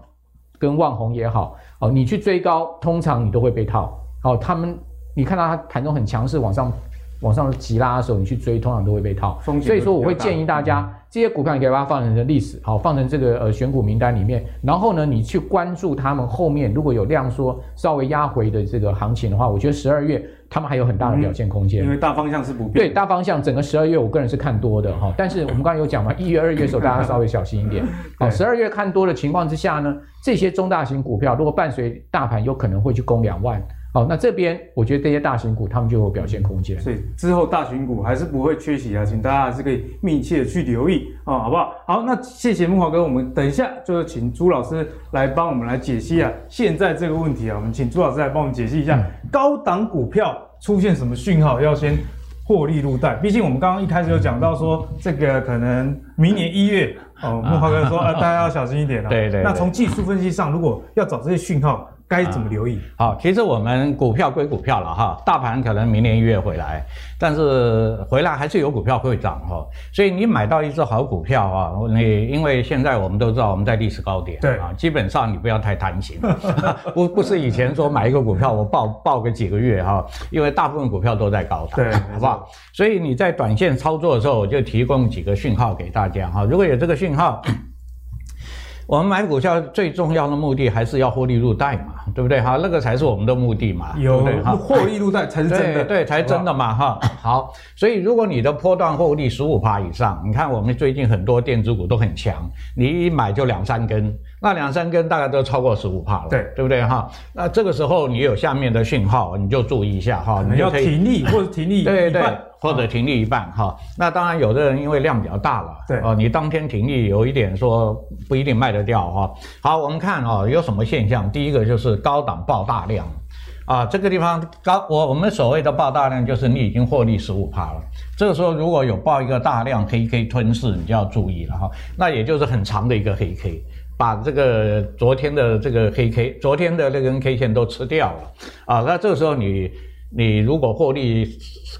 跟旺宏也好，哦，你去追高，通常你都会被套。哦，他们你看到它盘中很强势往上。往上急拉的时候，你去追，通常都会被套。所以说，我会建议大家，嗯、这些股票你可以把它放成历史，好，放成这个呃选股名单里面。然后呢，你去关注他们后面如果有量缩稍微压回的这个行情的话，我觉得十二月他们还有很大的表现空间。因为大方向是不变。对，大方向整个十二月我个人是看多的哈。但是我们刚才有讲嘛，一月、二月的时候大家稍微小心一点。好，十二月看多的情况之下呢，这些中大型股票如果伴随大盘有可能会去攻两万。好，那这边我觉得这些大型股他们就有表现空间，所以之后大型股还是不会缺席啊，请大家还是可以密切的去留意啊，好不好？好，那谢谢木华哥，我们等一下就是请朱老师来帮我们来解析啊，现在这个问题啊，我们请朱老师来帮我们解析一下，高档股票出现什么讯号要先获利入袋？毕竟我们刚刚一开始有讲到说，这个可能明年一月哦，木华哥说 啊，大家要小心一点啊。对，对对。那从技术分析上，如果要找这些讯号。该怎么留意？好、啊，其实我们股票归股票了哈，大盘可能明年一月回来，但是回来还是有股票会涨哈。所以你买到一只好股票啊，你因为现在我们都知道我们在历史高点，对啊，基本上你不要太贪心，不不是以前说买一个股票我抱抱个几个月哈，因为大部分股票都在高档，对，好不好？所以你在短线操作的时候，我就提供几个讯号给大家哈，如果有这个讯号。我们买股票最重要的目的还是要获利入袋嘛，对不对？哈，那个才是我们的目的嘛，有对不对？获利入袋才是真的，对，对，才真的嘛，哈。好，所以如果你的波段获利十五趴以上，你看我们最近很多电子股都很强，你一买就两三根，那两三根大概都超过十五帕了，对，对不对？哈，那这个时候你有下面的讯号，你就注意一下哈，你要停利 或者停利，对对。或者停利一半哈、哦，那当然有的人因为量比较大了，对哦，你当天停利有一点说不一定卖得掉哈、哦。好，我们看哦，有什么现象？第一个就是高档爆大量，啊，这个地方高我我们所谓的爆大量就是你已经获利十五趴了，这个时候如果有爆一个大量黑 K 吞噬，你就要注意了哈、哦。那也就是很长的一个黑 K，把这个昨天的这个黑 K，昨天的那根 K 线都吃掉了啊。那这个时候你。你如果获利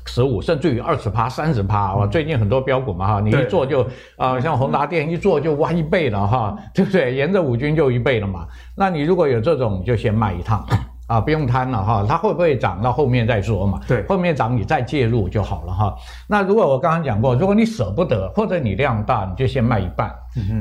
十五，甚至于二十趴、三十趴，啊，最近很多标股嘛哈，你一做就啊、呃，像宏达电一做就挖一倍了哈，对不对？沿着五均就一倍了嘛。那你如果有这种，你就先卖一趟。啊，不用贪了哈，它会不会涨到后面再说嘛？对，后面涨你再介入就好了哈。那如果我刚刚讲过，如果你舍不得，或者你量大，你就先卖一半。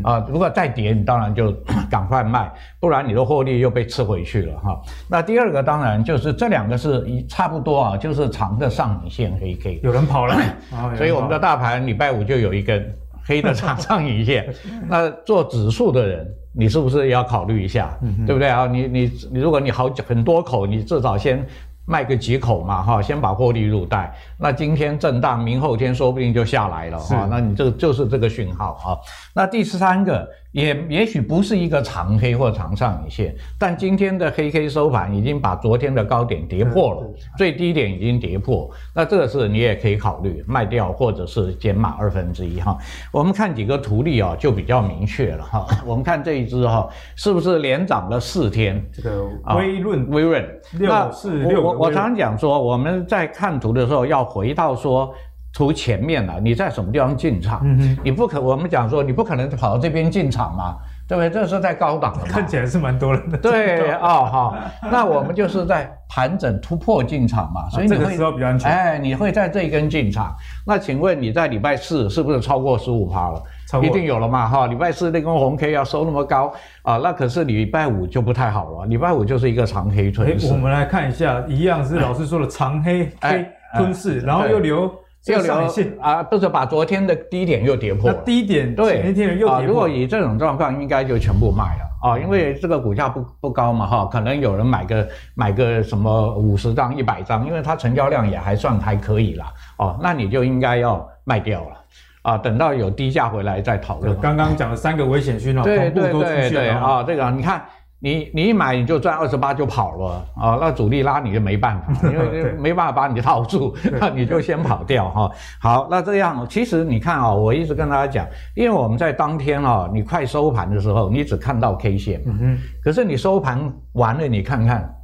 啊，如果再跌，你当然就 赶快卖，不然你的获利又被吃回去了哈。那第二个当然就是这两个是一差不多啊，就是长的上影线黑 K。有人跑了，所以我们的大盘礼拜五就有一根黑的长上影线。那做指数的人。你是不是也要考虑一下，嗯、对不对啊？你你你，如果你好很多口，你至少先卖个几口嘛，哈，先把获利入袋。那今天震荡，明后天说不定就下来了，哈。那你这个就是这个讯号啊。那第三个。也也许不是一个长黑或长上影线，但今天的黑 K 收盘已经把昨天的高点跌破了，最低点已经跌破，那这个是你也可以考虑卖掉，或者是减码二分之一哈。我们看几个图例啊，就比较明确了哈。我们看这一只哈，是不是连涨了四天？这个微润，微润六四六。我我常常讲说，我们在看图的时候要回到说。图前面了，你在什么地方进场？你不可，我们讲说你不可能跑到这边进场嘛，对不对？这是在高档的，看起来是蛮多人的。对啊，好、哦，那我们就是在盘整突破进场嘛，所以你会、啊、这个时候比较安全。哎，你会在这一根进场。那请问你在礼拜四是不是超过十五趴了？一定有了嘛哈。礼拜四那根红 K 要收那么高啊，那可是礼拜五就不太好了。礼拜五就是一个长黑吞噬。我们来看一下，一样是老师说的长黑黑吞噬，然后又留。又留啊，不是把昨天的低点又跌破了。低点对，前一天又跌破。如果以这种状况，应该就全部卖了啊，因为这个股价不不高嘛哈，可能有人买个买个什么五十张、一百张，因为它成交量也还算还可以啦哦，那你就应该要卖掉了啊，等到有低价回来再讨论。刚刚讲的三个危险讯号，对对对对啊，这个你看。你你一买你就赚二十八就跑了啊，那主力拉你就没办法，因为 没办法把你套住，那你就先跑掉哈。好，那这样其实你看啊，我一直跟大家讲，因为我们在当天啊，你快收盘的时候，你只看到 K 线，嗯，可是你收盘完了，你看看。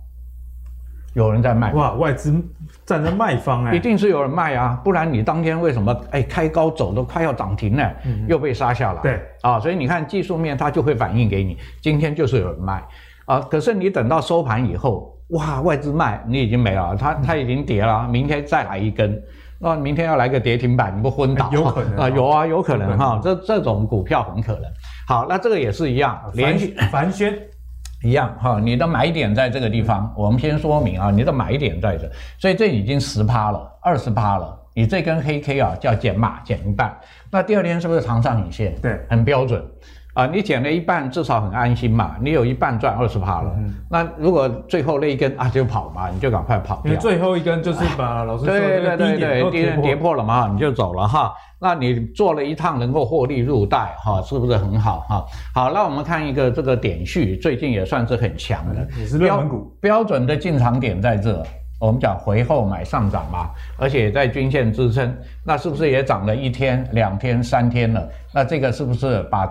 有人在卖哇，外资站在卖方哎，一定是有人卖啊，不然你当天为什么哎开高走都快要涨停了，嗯、又被杀下来？对啊，所以你看技术面它就会反映给你，今天就是有人卖啊，可是你等到收盘以后，哇，外资卖你已经没了，它它已经跌了，明天再来一根，那明天要来个跌停板，你不昏倒？有可能啊，有啊，有可能哈，这这种股票很可能。好，那这个也是一样，连续凡轩。一样哈，你的买点在这个地方，我们先说明啊，你的买点在这，所以这已经十趴了，二十趴了，你这根黑 K 啊叫减码减一半，那第二天是不是长上影线？对，很标准，啊，你减了一半，至少很安心嘛，你有一半赚二十趴了，嗯、那如果最后那一根啊就跑嘛，你就赶快跑掉，因为最后一根就是把老师说的对对对对，低点跌破了嘛，你就走了哈。那你做了一趟能够获利入袋哈，是不是很好哈？好，那我们看一个这个点序，最近也算是很强的，也是热门股。标准的进场点在这，我们讲回后买上涨嘛，而且在均线支撑，那是不是也涨了一天、两天、三天了？那这个是不是把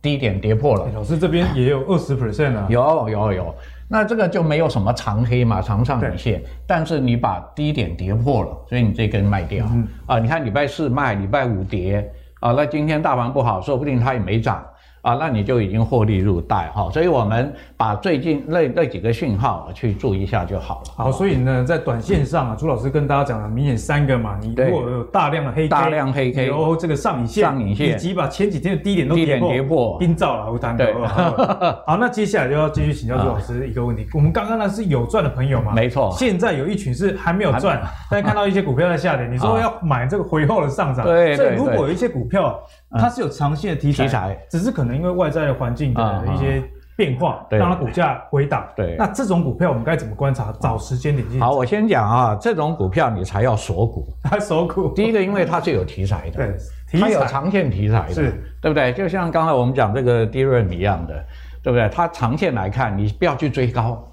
低点跌破了？老师这边也有二十 percent 啊，有有有。那这个就没有什么长黑嘛，长上影线，但是你把低点跌破了，所以你这根卖掉啊、嗯啊。你看礼拜四卖，礼拜五跌啊、呃，那今天大盘不好，说不定它也没涨。啊，那你就已经获利入袋哈，所以我们把最近那那几个讯号去注意一下就好了。好，所以呢，在短线上啊，朱老师跟大家讲了，明显三个嘛，你如果有大量的黑 K，大量黑 K，有这个上影线，上影线，以及把前几天的低点都跌破，跌破，冰罩了，我谈对。好，那接下来就要继续请教朱老师一个问题，我们刚刚那是有赚的朋友嘛？没错，现在有一群是还没有赚，但看到一些股票在下跌，你说要买这个回后的上涨，对，所以如果有一些股票。它是有长线的题材，题材只是可能因为外在的环境的一些变化，让它股价回档。对，那这种股票我们该怎么观察？找时间点进。好，我先讲啊，这种股票你才要锁股。它 锁股。第一个，因为它是有题材的，对，它有长线题材的，是，对不对？就像刚才我们讲这个低润一样的，对不对？它长线来看，你不要去追高。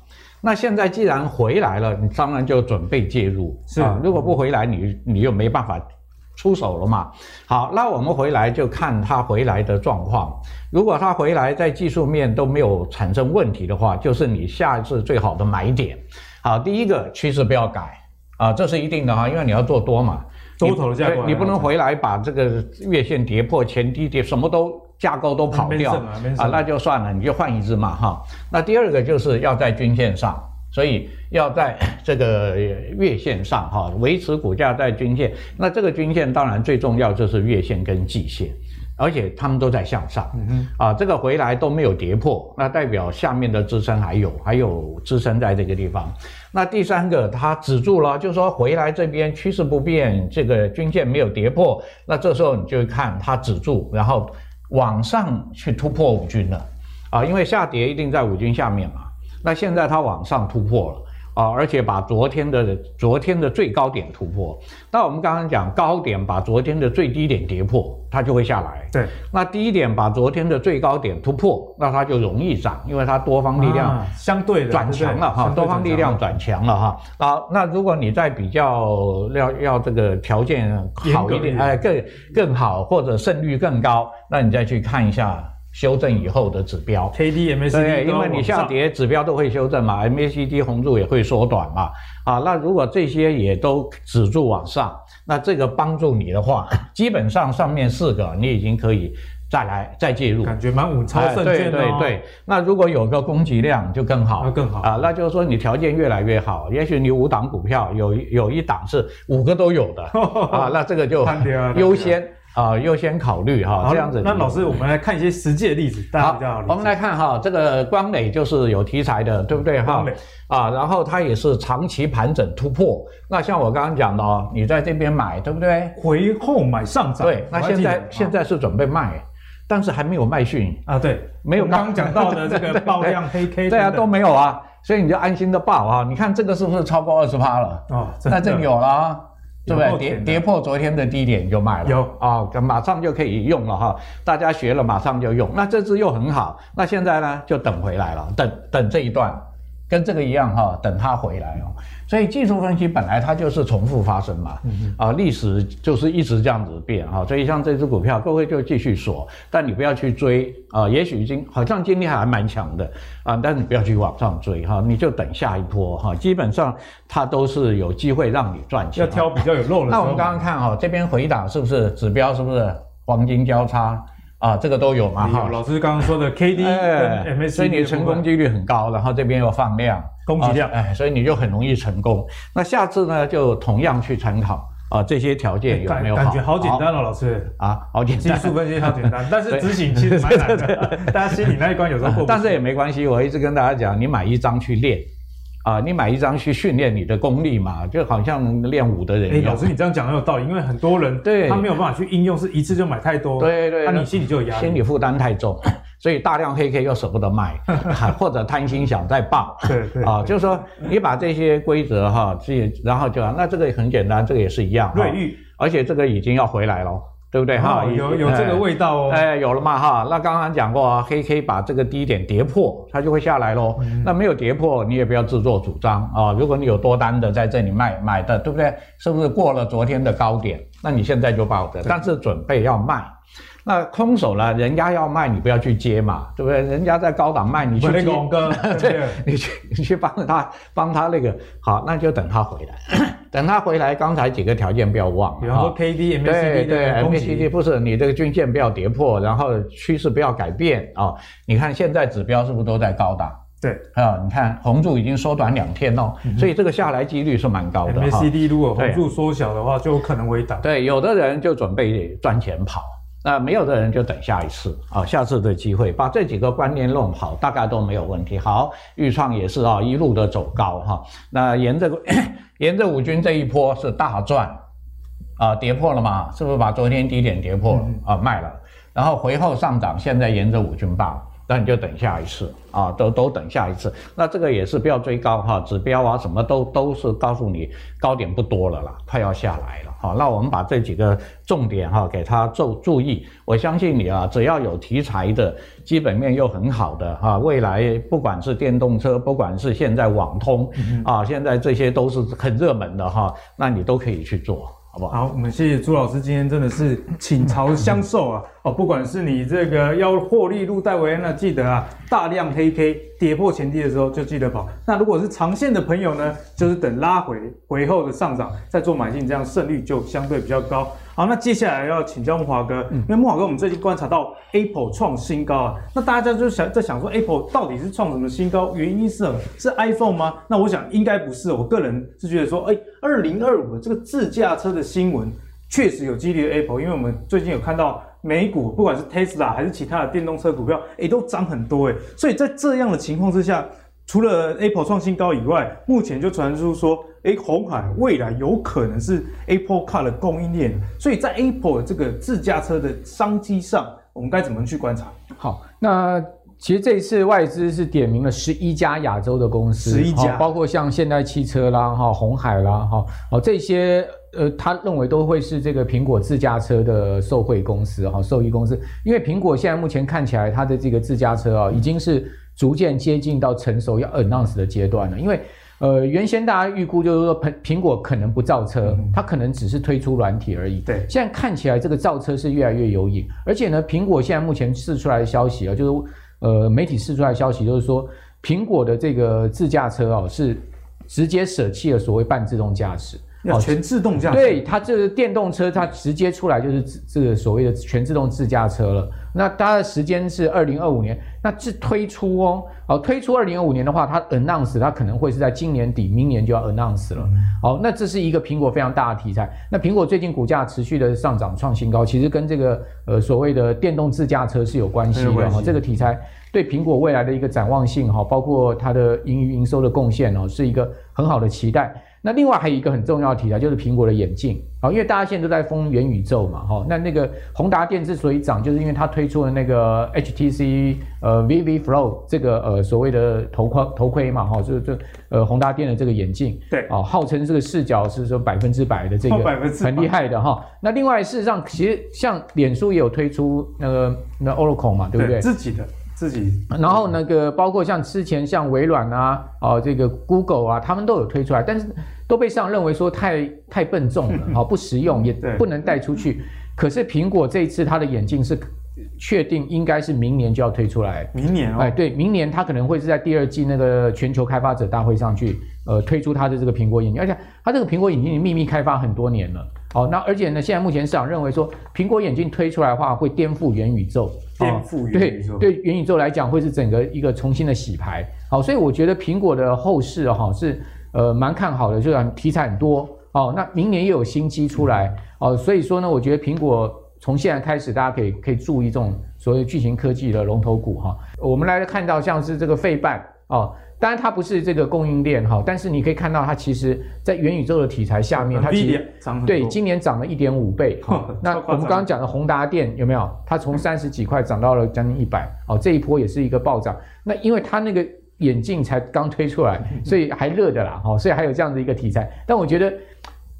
那现在既然回来了，你当然就准备介入。是，如果不回来，你你又没办法。出手了嘛？好，那我们回来就看它回来的状况。如果它回来在技术面都没有产生问题的话，就是你下一次最好的买点。好，第一个趋势不要改啊，这是一定的哈，因为你要做多嘛，多头的架构，你不能回来把这个月线跌破前低点，什么都架构都跑掉啊，那就算了，你就换一只嘛哈。那第二个就是要在均线上。所以要在 这个月线上哈，维持股价在均线。那这个均线当然最重要就是月线跟季线，而且它们都在向上。嗯哼，啊，这个回来都没有跌破，那代表下面的支撑还有，还有支撑在这个地方。那第三个它止住了，就是说回来这边趋势不变，这个均线没有跌破，那这时候你就看它止住，然后往上去突破五均了。啊，因为下跌一定在五均下面嘛。那现在它往上突破了啊，而且把昨天的昨天的最高点突破。那我们刚刚讲高点把昨天的最低点跌破，它就会下来。对。那低点把昨天的最高点突破，那它就容易涨，因为它多方力量相对转强了哈，多方力量转强了哈。好，那如果你再比较要要这个条件好一点，哎，更更好或者胜率更高，那你再去看一下。修正以后的指标，K D M A C D，对，因为你下跌指标都会修正嘛，M A C D 红柱也会缩短嘛，啊，那如果这些也都止住往上，那这个帮助你的话，基本上上面四个你已经可以再来再介入，感觉蛮稳操胜券的。对对对，那如果有个供给量就更好，那更好。啊，那就是说你条件越来越好，也许你五档股票有有一档是五个都有的。啊，那这个就优先。啊，优先考虑哈，这样子。那老师，我们来看一些实际的例子，大家比较好。我们来看哈，这个光磊就是有题材的，对不对哈？啊，然后它也是长期盘整突破。那像我刚刚讲的哦，你在这边买，对不对？回后买上涨。对，那现在现在是准备卖，但是还没有卖讯啊。对，没有刚刚讲到的这个 爆量黑 K。对啊，都没有啊，所以你就安心的爆啊。你看这个是不是超过二十趴了？哦，那这有了。对不对？跌跌破昨天的低点就卖了，有啊，马上就可以用了哈。大家学了马上就用，那这支又很好。那现在呢，就等回来了，等等这一段，跟这个一样哈，等它回来哦。所以技术分析本来它就是重复发生嘛，啊，历史就是一直这样子变哈，所以像这只股票，各位就继续锁，但你不要去追啊，也许已经好像今天还蛮强的啊，但是你不要去往上追哈，你就等下一波哈，基本上它都是有机会让你赚钱。要挑比较有肉的。那我们刚刚看哈，这边回档是不是指标是不是黄金交叉啊？这个都有嘛哈。老师刚刚说的 K D 跟 MACD，所以你的成功几率很高，然后这边又放量。供给量，哎，所以你就很容易成功。那下次呢，就同样去参考啊，这些条件有没有好？感觉好简单哦，老师啊，好简单。技术分析好简单，但是执行其实蛮难的。大家心里那一关有时候过不去。但是也没关系，我一直跟大家讲，你买一张去练啊，你买一张去训练你的功力嘛，就好像练武的人一样。老师，你这样讲很有道理，因为很多人对。他没有办法去应用，是一次就买太多，对对，那你心里就有压力，心理负担太重。所以大量黑 K 又舍不得卖，或者贪心想再爆，对对啊，就是说你把这些规则哈，自己然后就那这个很简单，这个也是一样，瑞玉，而且这个已经要回来了，对不对哈？有有这个味道哦，哎，有了嘛哈？那刚刚讲过啊，黑 K 把这个低点跌破，它就会下来喽。那没有跌破，你也不要自作主张啊。如果你有多单的在这里卖买的，对不对？是不是过了昨天的高点？那你现在就抱着，但是准备要卖。那空手呢？人家要卖，你不要去接嘛，对不对？人家在高档卖，你去接，对，你去你去帮他帮他那个好，那就等他回来，等他回来，刚才几个条件不要忘，比方说 K D M A C D 对 M A C D 不是你这个均线不要跌破，然后趋势不要改变啊。你看现在指标是不是都在高档？对啊，你看红柱已经缩短两天哦，所以这个下来几率是蛮高的。M A C D 如果红柱缩小的话，就有可能回档。对，有的人就准备赚钱跑。那没有的人就等下一次啊，下次的机会把这几个观念弄好，大概都没有问题。好，豫创也是啊，一路的走高哈。那沿着 沿着五军这一波是大赚啊，跌破了嘛？是不是把昨天低点跌破了啊？卖了，然后回后上涨，现在沿着五均棒，那你就等下一次啊，都都等下一次。那这个也是不要追高哈，指标啊什么都都是告诉你高点不多了啦，快要下来了。好，那我们把这几个重点哈给他注注意，我相信你啊，只要有题材的，基本面又很好的哈，未来不管是电动车，不管是现在网通啊，现在这些都是很热门的哈，那你都可以去做。好不好？我们谢谢朱老师，今天真的是倾巢相授啊！哦，不管是你这个要获利入袋为安，那记得啊，大量黑 K 跌破前低的时候就记得跑。那如果是长线的朋友呢，就是等拉回回后的上涨再做买进，这样胜率就相对比较高。好，那接下来要请教木华哥，因为木华哥，我们最近观察到 Apple 创新高啊，那大家就想在想说，Apple 到底是创什么新高？原因是是 iPhone 吗？那我想应该不是，我个人是觉得说，哎，二零二五这个自驾车的新闻确实有激励 Apple，因为我们最近有看到美股，不管是 Tesla 还是其他的电动车股票，哎，都涨很多哎，所以在这样的情况之下。除了 Apple 创新高以外，目前就传出说，哎，红海未来有可能是 Apple Car 的供应链，所以在 Apple 这个自驾车的商机上，我们该怎么去观察？好，那其实这一次外资是点名了十一家亚洲的公司，十一家，包括像现代汽车啦、哈红海啦、哈好这些，呃，他认为都会是这个苹果自驾车的受惠公司哈，受益公司，因为苹果现在目前看起来它的这个自驾车啊，已经是。逐渐接近到成熟要 announce 的阶段了，因为，呃，原先大家预估就是说苹苹果可能不造车，它可能只是推出软体而已。对，现在看起来这个造车是越来越有影，而且呢，苹果现在目前释出来的消息啊，就是呃媒体释出来的消息就是说，苹果的这个自驾车哦是直接舍弃了所谓半自动驾驶，要全自动驾驶。对，它这个电动车，它直接出来就是这个所谓的全自动自驾车了。那它的时间是二零二五年，那是推出哦。好，推出二零二五年的话，它 announce 它可能会是在今年底，明年就要 announce 了。好，那这是一个苹果非常大的题材。那苹果最近股价持续的上涨创新高，其实跟这个呃所谓的电动自驾车是有关系的哈。这个题材对苹果未来的一个展望性哈，包括它的盈余营收的贡献哦，是一个很好的期待。那另外还有一个很重要的题材，就是苹果的眼镜，好，因为大家现在都在封元宇宙嘛，哈，那那个宏达电之所以涨，就是因为它推出了那个 HTC 呃 Vive Flow 这个呃所谓的头盔头盔嘛，哈，就是这呃宏达电的这个眼镜，对，啊，号称这个视角是说百分之百的这个很厉害的哈。那另外事实上，其实像脸书也有推出那个那 Oracle 嘛，对不对？自己的。自己，然后那个包括像之前像微软啊，哦这个 Google 啊，他们都有推出来，但是都被市场认为说太太笨重了，好不实用，也不能带出去。可是苹果这一次它的眼镜是确定应该是明年就要推出来，明年哦，哎对，明年它可能会是在第二季那个全球开发者大会上去，呃推出它的这个苹果眼镜，而且它这个苹果眼镜秘密开发很多年了。哦，那而且呢，现在目前市场认为说，苹果眼镜推出来的话，会颠覆元宇宙。颠覆元宇宙。对，对元宇宙来讲，会是整个一个重新的洗牌。好，所以我觉得苹果的后市哈是呃蛮看好的，就是题材很多。哦，那明年又有新机出来。哦，所以说呢，我觉得苹果从现在开始，大家可以可以注意这种所谓巨型科技的龙头股哈。我们来看到像是这个费半哦。当然它不是这个供应链哈，但是你可以看到它其实，在元宇宙的题材下面，它其实对今年涨了一点五倍。那我们刚刚讲的宏达电有没有？它从三十几块涨到了将近一百，哦，这一波也是一个暴涨。那因为它那个眼镜才刚推出来，所以还热的啦，哈，所以还有这样的一个题材。但我觉得，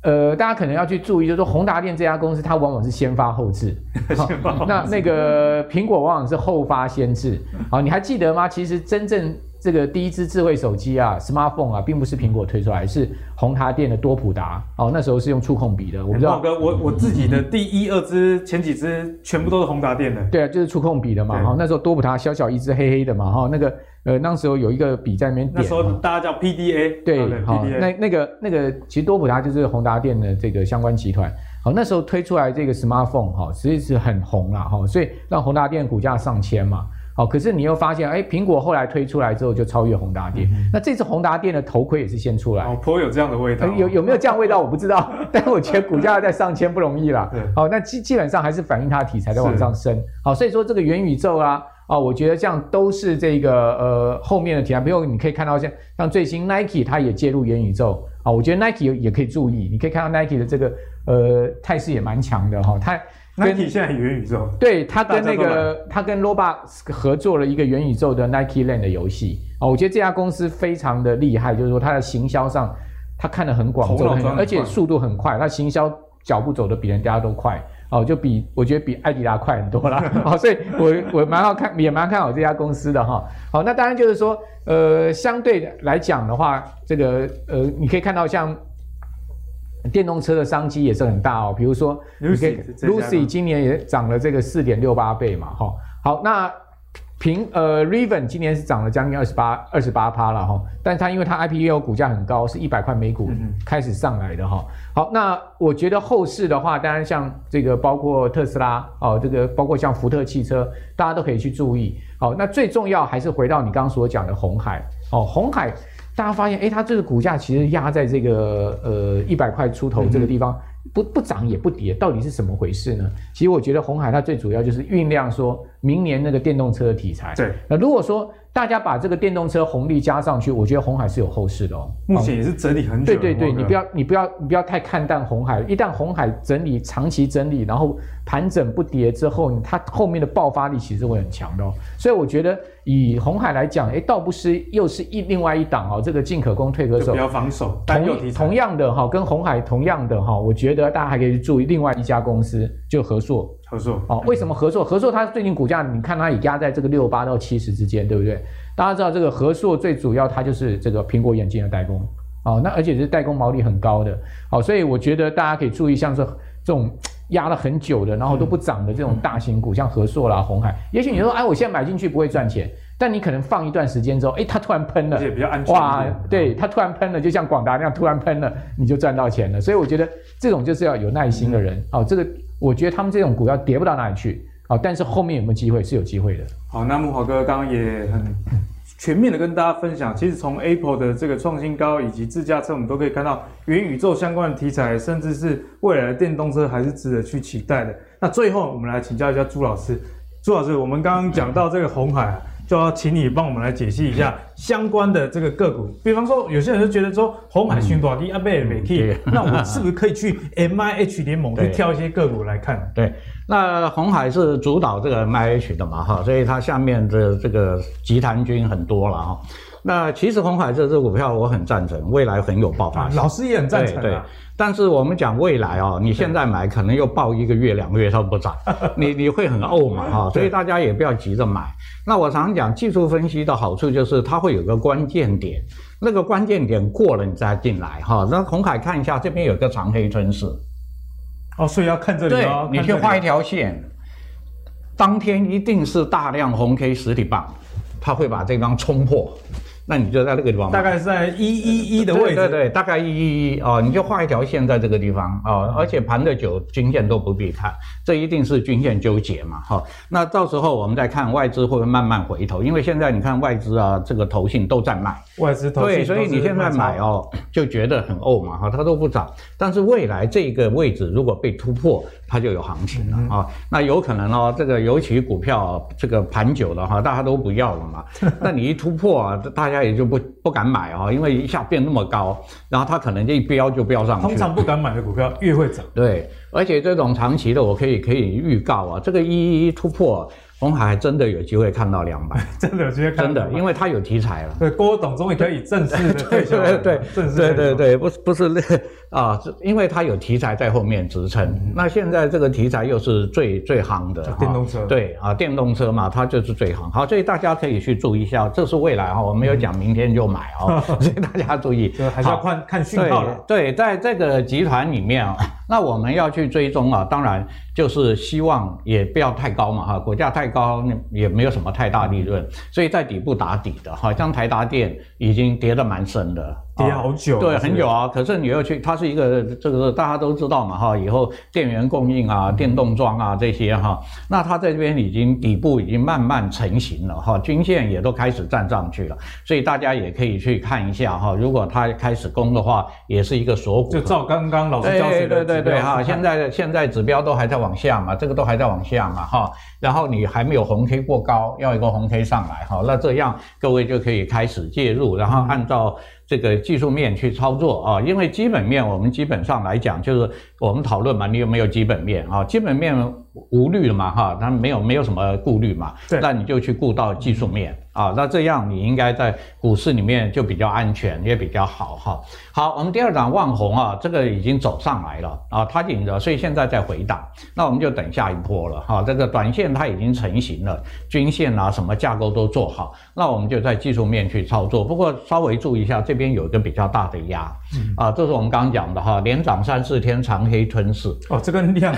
呃，大家可能要去注意，就是说宏达电这家公司，它往往是先发后制。那那个苹果往往是后发先制。好，你还记得吗？其实真正这个第一支智慧手机啊，smartphone 啊，并不是苹果推出来，是宏达电的多普达哦，那时候是用触控笔的。我不知道，哥，我我自己的第一、二支、前几支全部都是宏达电的。对啊，就是触控笔的嘛。哈，那时候多普达小小一支黑黑的嘛。哈，那个呃，那时候有一个笔在那边点。那时候大家叫 PDA。对，好，那那个那个其实多普达就是宏达电的这个相关集团。好，那时候推出来这个 smartphone 哈，实际是很红啦哈，所以让宏达电股价上千嘛。好，可是你又发现，哎，苹果后来推出来之后就超越宏达电。嗯、那这次宏达电的头盔也是先出来，哦，颇有这样的味道。有有没有这样味道我不知道，但我觉得股价在上千不容易啦。对，好，那基基本上还是反映它的题材在往上升。好，所以说这个元宇宙啊，啊，我觉得这样都是这个呃后面的题材。比如你可以看到像像最新 Nike 它也介入元宇宙，啊，我觉得 Nike 也可以注意，你可以看到 Nike 的这个呃态势也蛮强的哈，它。Nike 现在元宇宙，对，他跟那个他跟 Roblox 合作了一个元宇宙的 Nike Land 的游戏哦，我觉得这家公司非常的厉害，就是说它的行销上，他看得很广，走很，而且速度很快，他行销脚步走的比人家都快哦，就比我觉得比艾迪达快很多啦。哦，所以我我蛮好看，也蛮看好这家公司的哈。好，那当然就是说，呃，相对来讲的话，这个呃，你可以看到像。电动车的商机也是很大哦，比如说，，Lucy，Lucy 今年也涨了这个四点六八倍嘛，哈，好，那平呃 Rivian 今年是涨了将近二十八二十八趴了哈，但是它因为它 IPO 股价很高，是一百块每股开始上来的哈，好，那我觉得后市的话，当然像这个包括特斯拉哦，这个包括像福特汽车，大家都可以去注意，好，那最重要还是回到你刚刚所讲的红海。哦，红海。大家发现，哎，它这个股价其实压在这个呃一百块出头这个地方，不不涨也不跌，到底是怎么回事呢？其实我觉得红海它最主要就是酝酿说明年那个电动车的题材。对，那如果说。大家把这个电动车红利加上去，我觉得红海是有后市的哦。目前也是整理很久。对对对，你不要你不要你不要太看淡红海，一旦红海整理长期整理，然后盘整不跌之后，它后面的爆发力其实会很强的哦。所以我觉得以红海来讲，哎，倒不是又是一另外一档哦，这个进可攻退可守，比较防守。同同样的哈，跟红海同样的哈，我觉得大家还可以去注意另外一家公司，就合硕。和硕哦，为什么合作？合作它最近股价，你看它也压在这个六八到七十之间，对不对？大家知道这个合作最主要，它就是这个苹果眼镜的代工哦，那而且是代工毛利很高的哦，所以我觉得大家可以注意，像是这种压了很久的，然后都不涨的这种大型股，像和硕啦、红海，也许你说，哎，我现在买进去不会赚钱，但你可能放一段时间之后，哎，它突然喷了，而且比较安全。哇，对，它突然喷了，就像广达那样突然喷了，你就赚到钱了。所以我觉得这种就是要有耐心的人。哦，这个我觉得他们这种股票跌不到哪里去。好、但是后面有没有机会是有机会的。好，那木华哥刚刚也很全面的跟大家分享，其实从 Apple 的这个创新高以及自驾车，我们都可以看到元宇宙相关的题材，甚至是未来的电动车还是值得去期待的。那最后我们来请教一下朱老师，朱老师，我们刚刚讲到这个红海、就要请你帮我们来解析一下相关的这个个股，比方说有些人就觉得说红海选大机啊，被美 K，那我是不是可以去 M I H 联盟去挑一些个股来看？对，那红海是主导这个 M I H 的嘛哈，所以它下面的这个集团军很多了哈。那其实红海这支股票我很赞成，未来很有爆发性。老师也很赞成啊。对，但是我们讲未来哦，你现在买可能又爆一个月两个月它不涨，你你会很怄嘛哈，所以大家也不要急着买。那我常讲技术分析的好处就是它会有个关键点，那个关键点过了你再进来哈。那红海看一下这边有个长黑吞噬，哦，所以要看这里。对，你去画一条线，当天一定是大量红 K 实体棒，它会把这张冲破。那你就在那个地方，大概是在一一一的位置，对对对，大概一一一哦，你就画一条线在这个地方哦，而且盘的久，均线都不必看，这一定是均线纠结嘛，哈、哦。那到时候我们再看外资会不会慢慢回头，因为现在你看外资啊，这个投信都在卖，外资投信，对，所以你现在买哦，就觉得很怄嘛，哈，它都不涨，但是未来这个位置如果被突破，它就有行情了啊、嗯哦。那有可能哦，这个尤其股票这个盘久了哈，大家都不要了嘛，那你一突破啊，大家。他也就不不敢买啊，因为一下变那么高，然后他可能就一飙就飙上去。通常不敢买的股票越会涨。对，而且这种长期的，我可以可以预告啊，这个一一一突破。鸿海还真的有机会看到两百，真的有机会看到，真的，因为它有题材了。对，郭董终于可以正式的退休了。对对对，对对对，不是不是那 啊，因为它有题材在后面支撑。嗯、那现在这个题材又是最最夯的电动车。对啊，电动车嘛，它就是最夯。好，所以大家可以去注意一下，这是未来哈，我没有讲明天就买哦，嗯、所以大家注意。还是要看看讯号的。对，在这个集团里面啊，那我们要去追踪啊，当然就是希望也不要太高嘛哈，股价太高也。也没有什么太大利润，所以在底部打底的，好像台达电已经跌得蛮深的。跌好久，对，很久啊。可是你要去，它是一个这个大家都知道嘛哈。以后电源供应啊、电动桩啊这些哈，那它在这边已经底部已经慢慢成型了哈，均线也都开始站上去了，所以大家也可以去看一下哈。如果它开始攻的话，也是一个锁骨。就照刚刚老师教的，对对对哈。现在现在指标都还在往下嘛，这个都还在往下嘛哈。然后你还没有红 K 过高，要一个红 K 上来哈，那这样各位就可以开始介入，然后按照。这个技术面去操作啊，因为基本面我们基本上来讲就是我们讨论嘛，你有没有基本面啊？基本面无虑了嘛哈，它没有没有什么顾虑嘛，那你就去顾到技术面。啊，那这样你应该在股市里面就比较安全，也比较好哈。好，我们第二档旺宏啊，这个已经走上来了啊，它顶着，所以现在在回档，那我们就等下一波了哈。这个短线它已经成型了，均线啊什么架构都做好，那我们就在技术面去操作。不过稍微注意一下，这边有一个比较大的压，啊，这是我们刚刚讲的哈，连涨三四天长黑吞噬。哦，这个量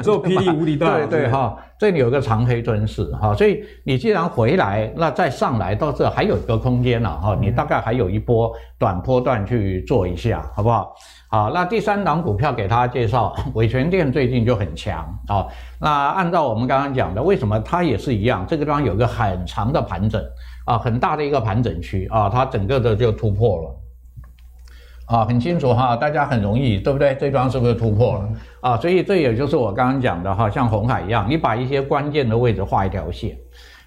做 霹雳无敌大，对对哈。这里有个长黑吞噬哈，所以你既然回来，那再上来到这还有一个空间了哈，你大概还有一波短波段去做一下，好不好？好，那第三档股票给大家介绍，伟诠电最近就很强啊。那按照我们刚刚讲的，为什么它也是一样？这个地方有一个很长的盘整啊，很大的一个盘整区啊，它整个的就突破了。啊，很清楚哈，大家很容易，对不对？这桩是不是突破了啊？所以这也就是我刚刚讲的哈，像红海一样，你把一些关键的位置画一条线，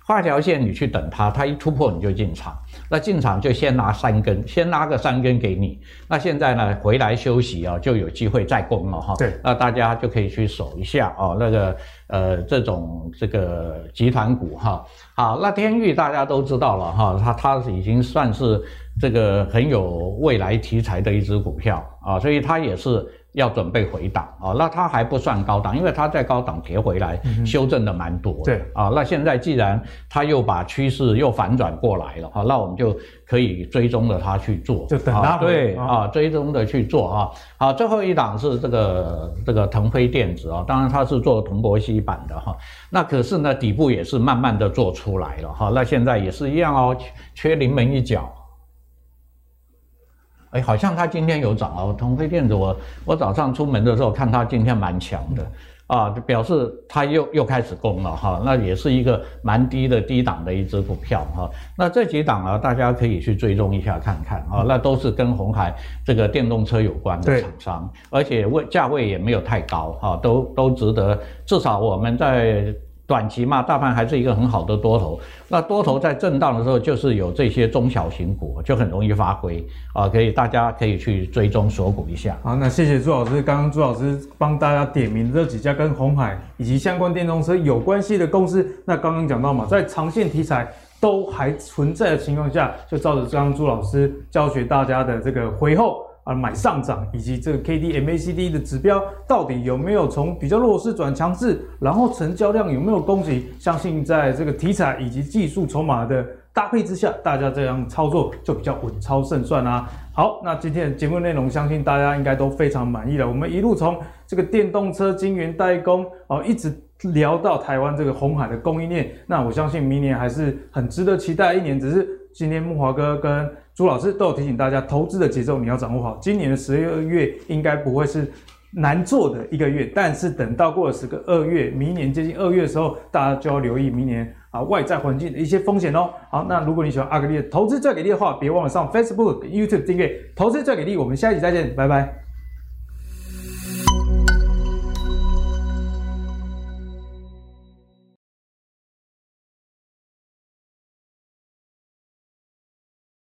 画一条线，你去等它，它一突破你就进场。那进场就先拿三根，先拉个三根给你。那现在呢，回来休息啊，就有机会再攻了哈。对，那大家就可以去守一下哦。那个呃，这种这个集团股哈，好，那天域大家都知道了哈，它它已经算是。这个很有未来题材的一只股票啊，所以它也是要准备回档啊，那它还不算高档，因为它在高档跌回来，修正的蛮多的。对啊，那现在既然它又把趋势又反转过来了，好，那我们就可以追踪着它去做，就等它对啊，追踪的去做啊。好，最后一档是这个这个腾飞电子啊，当然它是做铜箔锡板的哈，那可是呢底部也是慢慢的做出来了哈，那现在也是一样哦，缺临门一脚。哎，好像它今天有涨哦。腾飞电子我，我我早上出门的时候看它今天蛮强的，啊，表示它又又开始攻了哈。那也是一个蛮低的低档的一只股票哈。那这几档啊，大家可以去追踪一下看看啊。那都是跟红海这个电动车有关的厂商，而且位价位也没有太高哈，都都值得。至少我们在。短期嘛，大盘还是一个很好的多头。那多头在震荡的时候，就是有这些中小型股就很容易发挥啊，可以大家可以去追踪锁股一下。好，那谢谢朱老师。刚刚朱老师帮大家点名这几家跟鸿海以及相关电动车有关系的公司。那刚刚讲到嘛，在长线题材都还存在的情况下，就照着刚刚朱老师教学大家的这个回后。而，买上涨以及这个 K D M A C D 的指标到底有没有从比较弱势转强势，然后成交量有没有攻击？相信在这个题材以及技术筹码的搭配之下，大家这样操作就比较稳操胜算啊。好，那今天的节目内容，相信大家应该都非常满意了。我们一路从这个电动车晶圆代工哦，一直聊到台湾这个红海的供应链。那我相信明年还是很值得期待一年，只是今天木华哥跟朱老师都有提醒大家，投资的节奏你要掌握好。今年的十二月应该不会是难做的一个月，但是等到过了十个二月，明年接近二月的时候，大家就要留意明年啊外在环境的一些风险哦。好，那如果你喜欢阿格力的投资最给力的话，别忘了上 Facebook、YouTube 订阅《投资最给力》。我们下一集再见，拜拜。